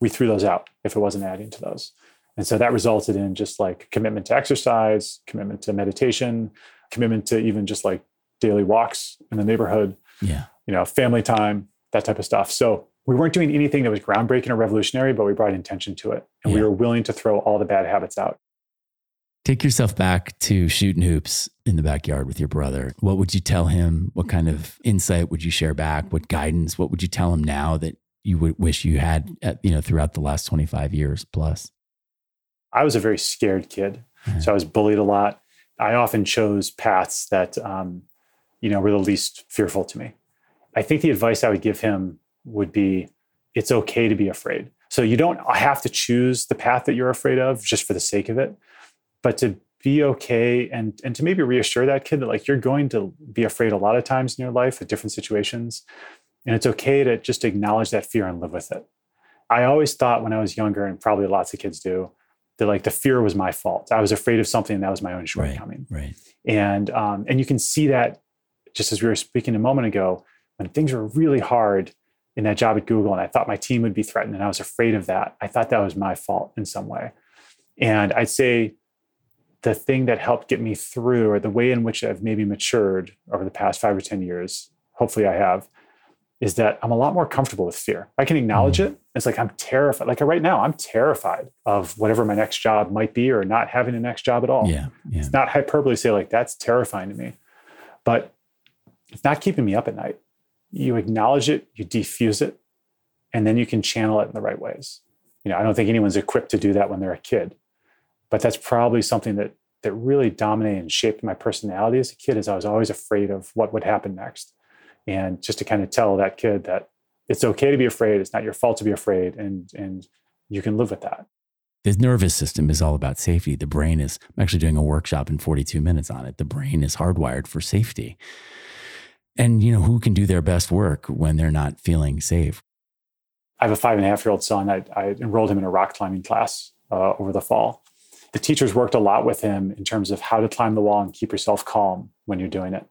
we threw those out if it wasn't adding to those. And so that resulted in just like commitment to exercise, commitment to meditation, commitment to even just like daily walks in the neighborhood. Yeah. You know, family time, that type of stuff. So we weren't doing anything that was groundbreaking or revolutionary, but we brought intention to it. And yeah. we were willing to throw all the bad habits out. Take yourself back to shooting hoops in the backyard with your brother. What would you tell him? What kind of insight would you share back? What guidance? What would you tell him now that you would wish you had, at, you know, throughout the last 25 years plus? I was a very scared kid. Yeah. So I was bullied a lot. I often chose paths that, um, you know, were the least fearful to me. I think the advice I would give him would be it's okay to be afraid. So you don't have to choose the path that you're afraid of just for the sake of it, but to be okay and and to maybe reassure that kid that like you're going to be afraid a lot of times in your life at different situations and it's okay to just acknowledge that fear and live with it. I always thought when I was younger and probably lots of kids do that like the fear was my fault. I was afraid of something and that was my own shortcoming. Right. right. And um, and you can see that just as we were speaking a moment ago when things were really hard in that job at Google and I thought my team would be threatened and I was afraid of that. I thought that was my fault in some way. And I'd say the thing that helped get me through or the way in which I've maybe matured over the past five or 10 years, hopefully I have, is that I'm a lot more comfortable with fear. I can acknowledge mm-hmm. it. It's like I'm terrified. Like right now, I'm terrified of whatever my next job might be or not having a next job at all. Yeah, yeah. It's not hyperbole to say like that's terrifying to me. But it's not keeping me up at night you acknowledge it, you defuse it, and then you can channel it in the right ways. You know, I don't think anyone's equipped to do that when they're a kid, but that's probably something that that really dominated and shaped my personality as a kid. Is I was always afraid of what would happen next, and just to kind of tell that kid that it's okay to be afraid. It's not your fault to be afraid, and and you can live with that. The nervous system is all about safety. The brain is. I'm actually doing a workshop in 42 minutes on it. The brain is hardwired for safety. And, you know, who can do their best work when they're not feeling safe? I have a five and a half year old son. I, I enrolled him in a rock climbing class uh, over the fall. The teachers worked a lot with him in terms of how to climb the wall and keep yourself calm when you're doing it.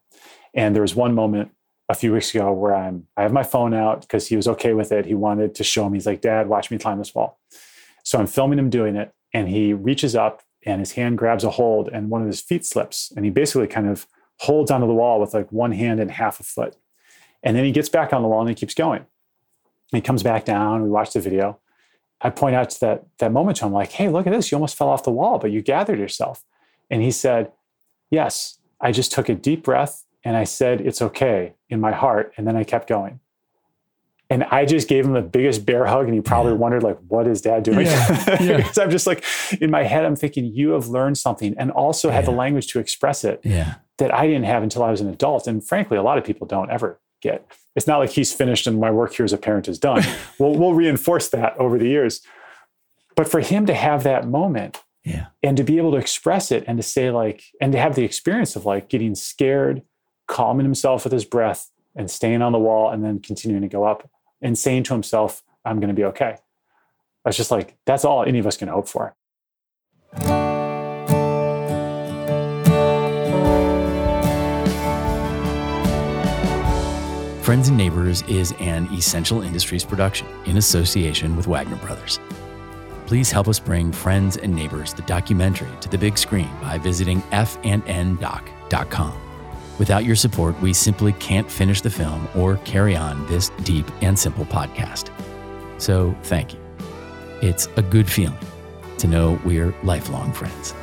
And there was one moment a few weeks ago where I'm I have my phone out because he was okay with it. He wanted to show me. He's like, "Dad, watch me climb this wall." So I'm filming him doing it, and he reaches up and his hand grabs a hold, and one of his feet slips, and he basically kind of holds onto the wall with like one hand and half a foot. And then he gets back on the wall and he keeps going. he comes back down. We watch the video. I point out to that, that moment to him, like, hey, look at this. You almost fell off the wall, but you gathered yourself. And he said, yes, I just took a deep breath and I said, it's okay in my heart. And then I kept going. And I just gave him the biggest bear hug, and he probably yeah. wondered, like, what is dad doing? Yeah. *laughs* Yeah. because I'm just like, in my head, I'm thinking, you have learned something and also had the language to express it. Yeah that I didn't have until I was an adult. And frankly, a lot of people don't ever get. It's not like he's finished and my work here as a parent is done. *laughs* we'll, we'll reinforce that over the years. But for him to have that moment yeah. and to be able to express it and to say, like, and to have the experience of like getting scared, calming himself with his breath and staying on the wall and then continuing to go up and saying to himself, I'm going to be okay. I was just like, that's all any of us can hope for. Friends and Neighbors is an Essential Industries production in association with Wagner Brothers. Please help us bring Friends and Neighbors, the documentary, to the big screen by visiting fndoc.com. Without your support, we simply can't finish the film or carry on this deep and simple podcast. So thank you. It's a good feeling to know we're lifelong friends.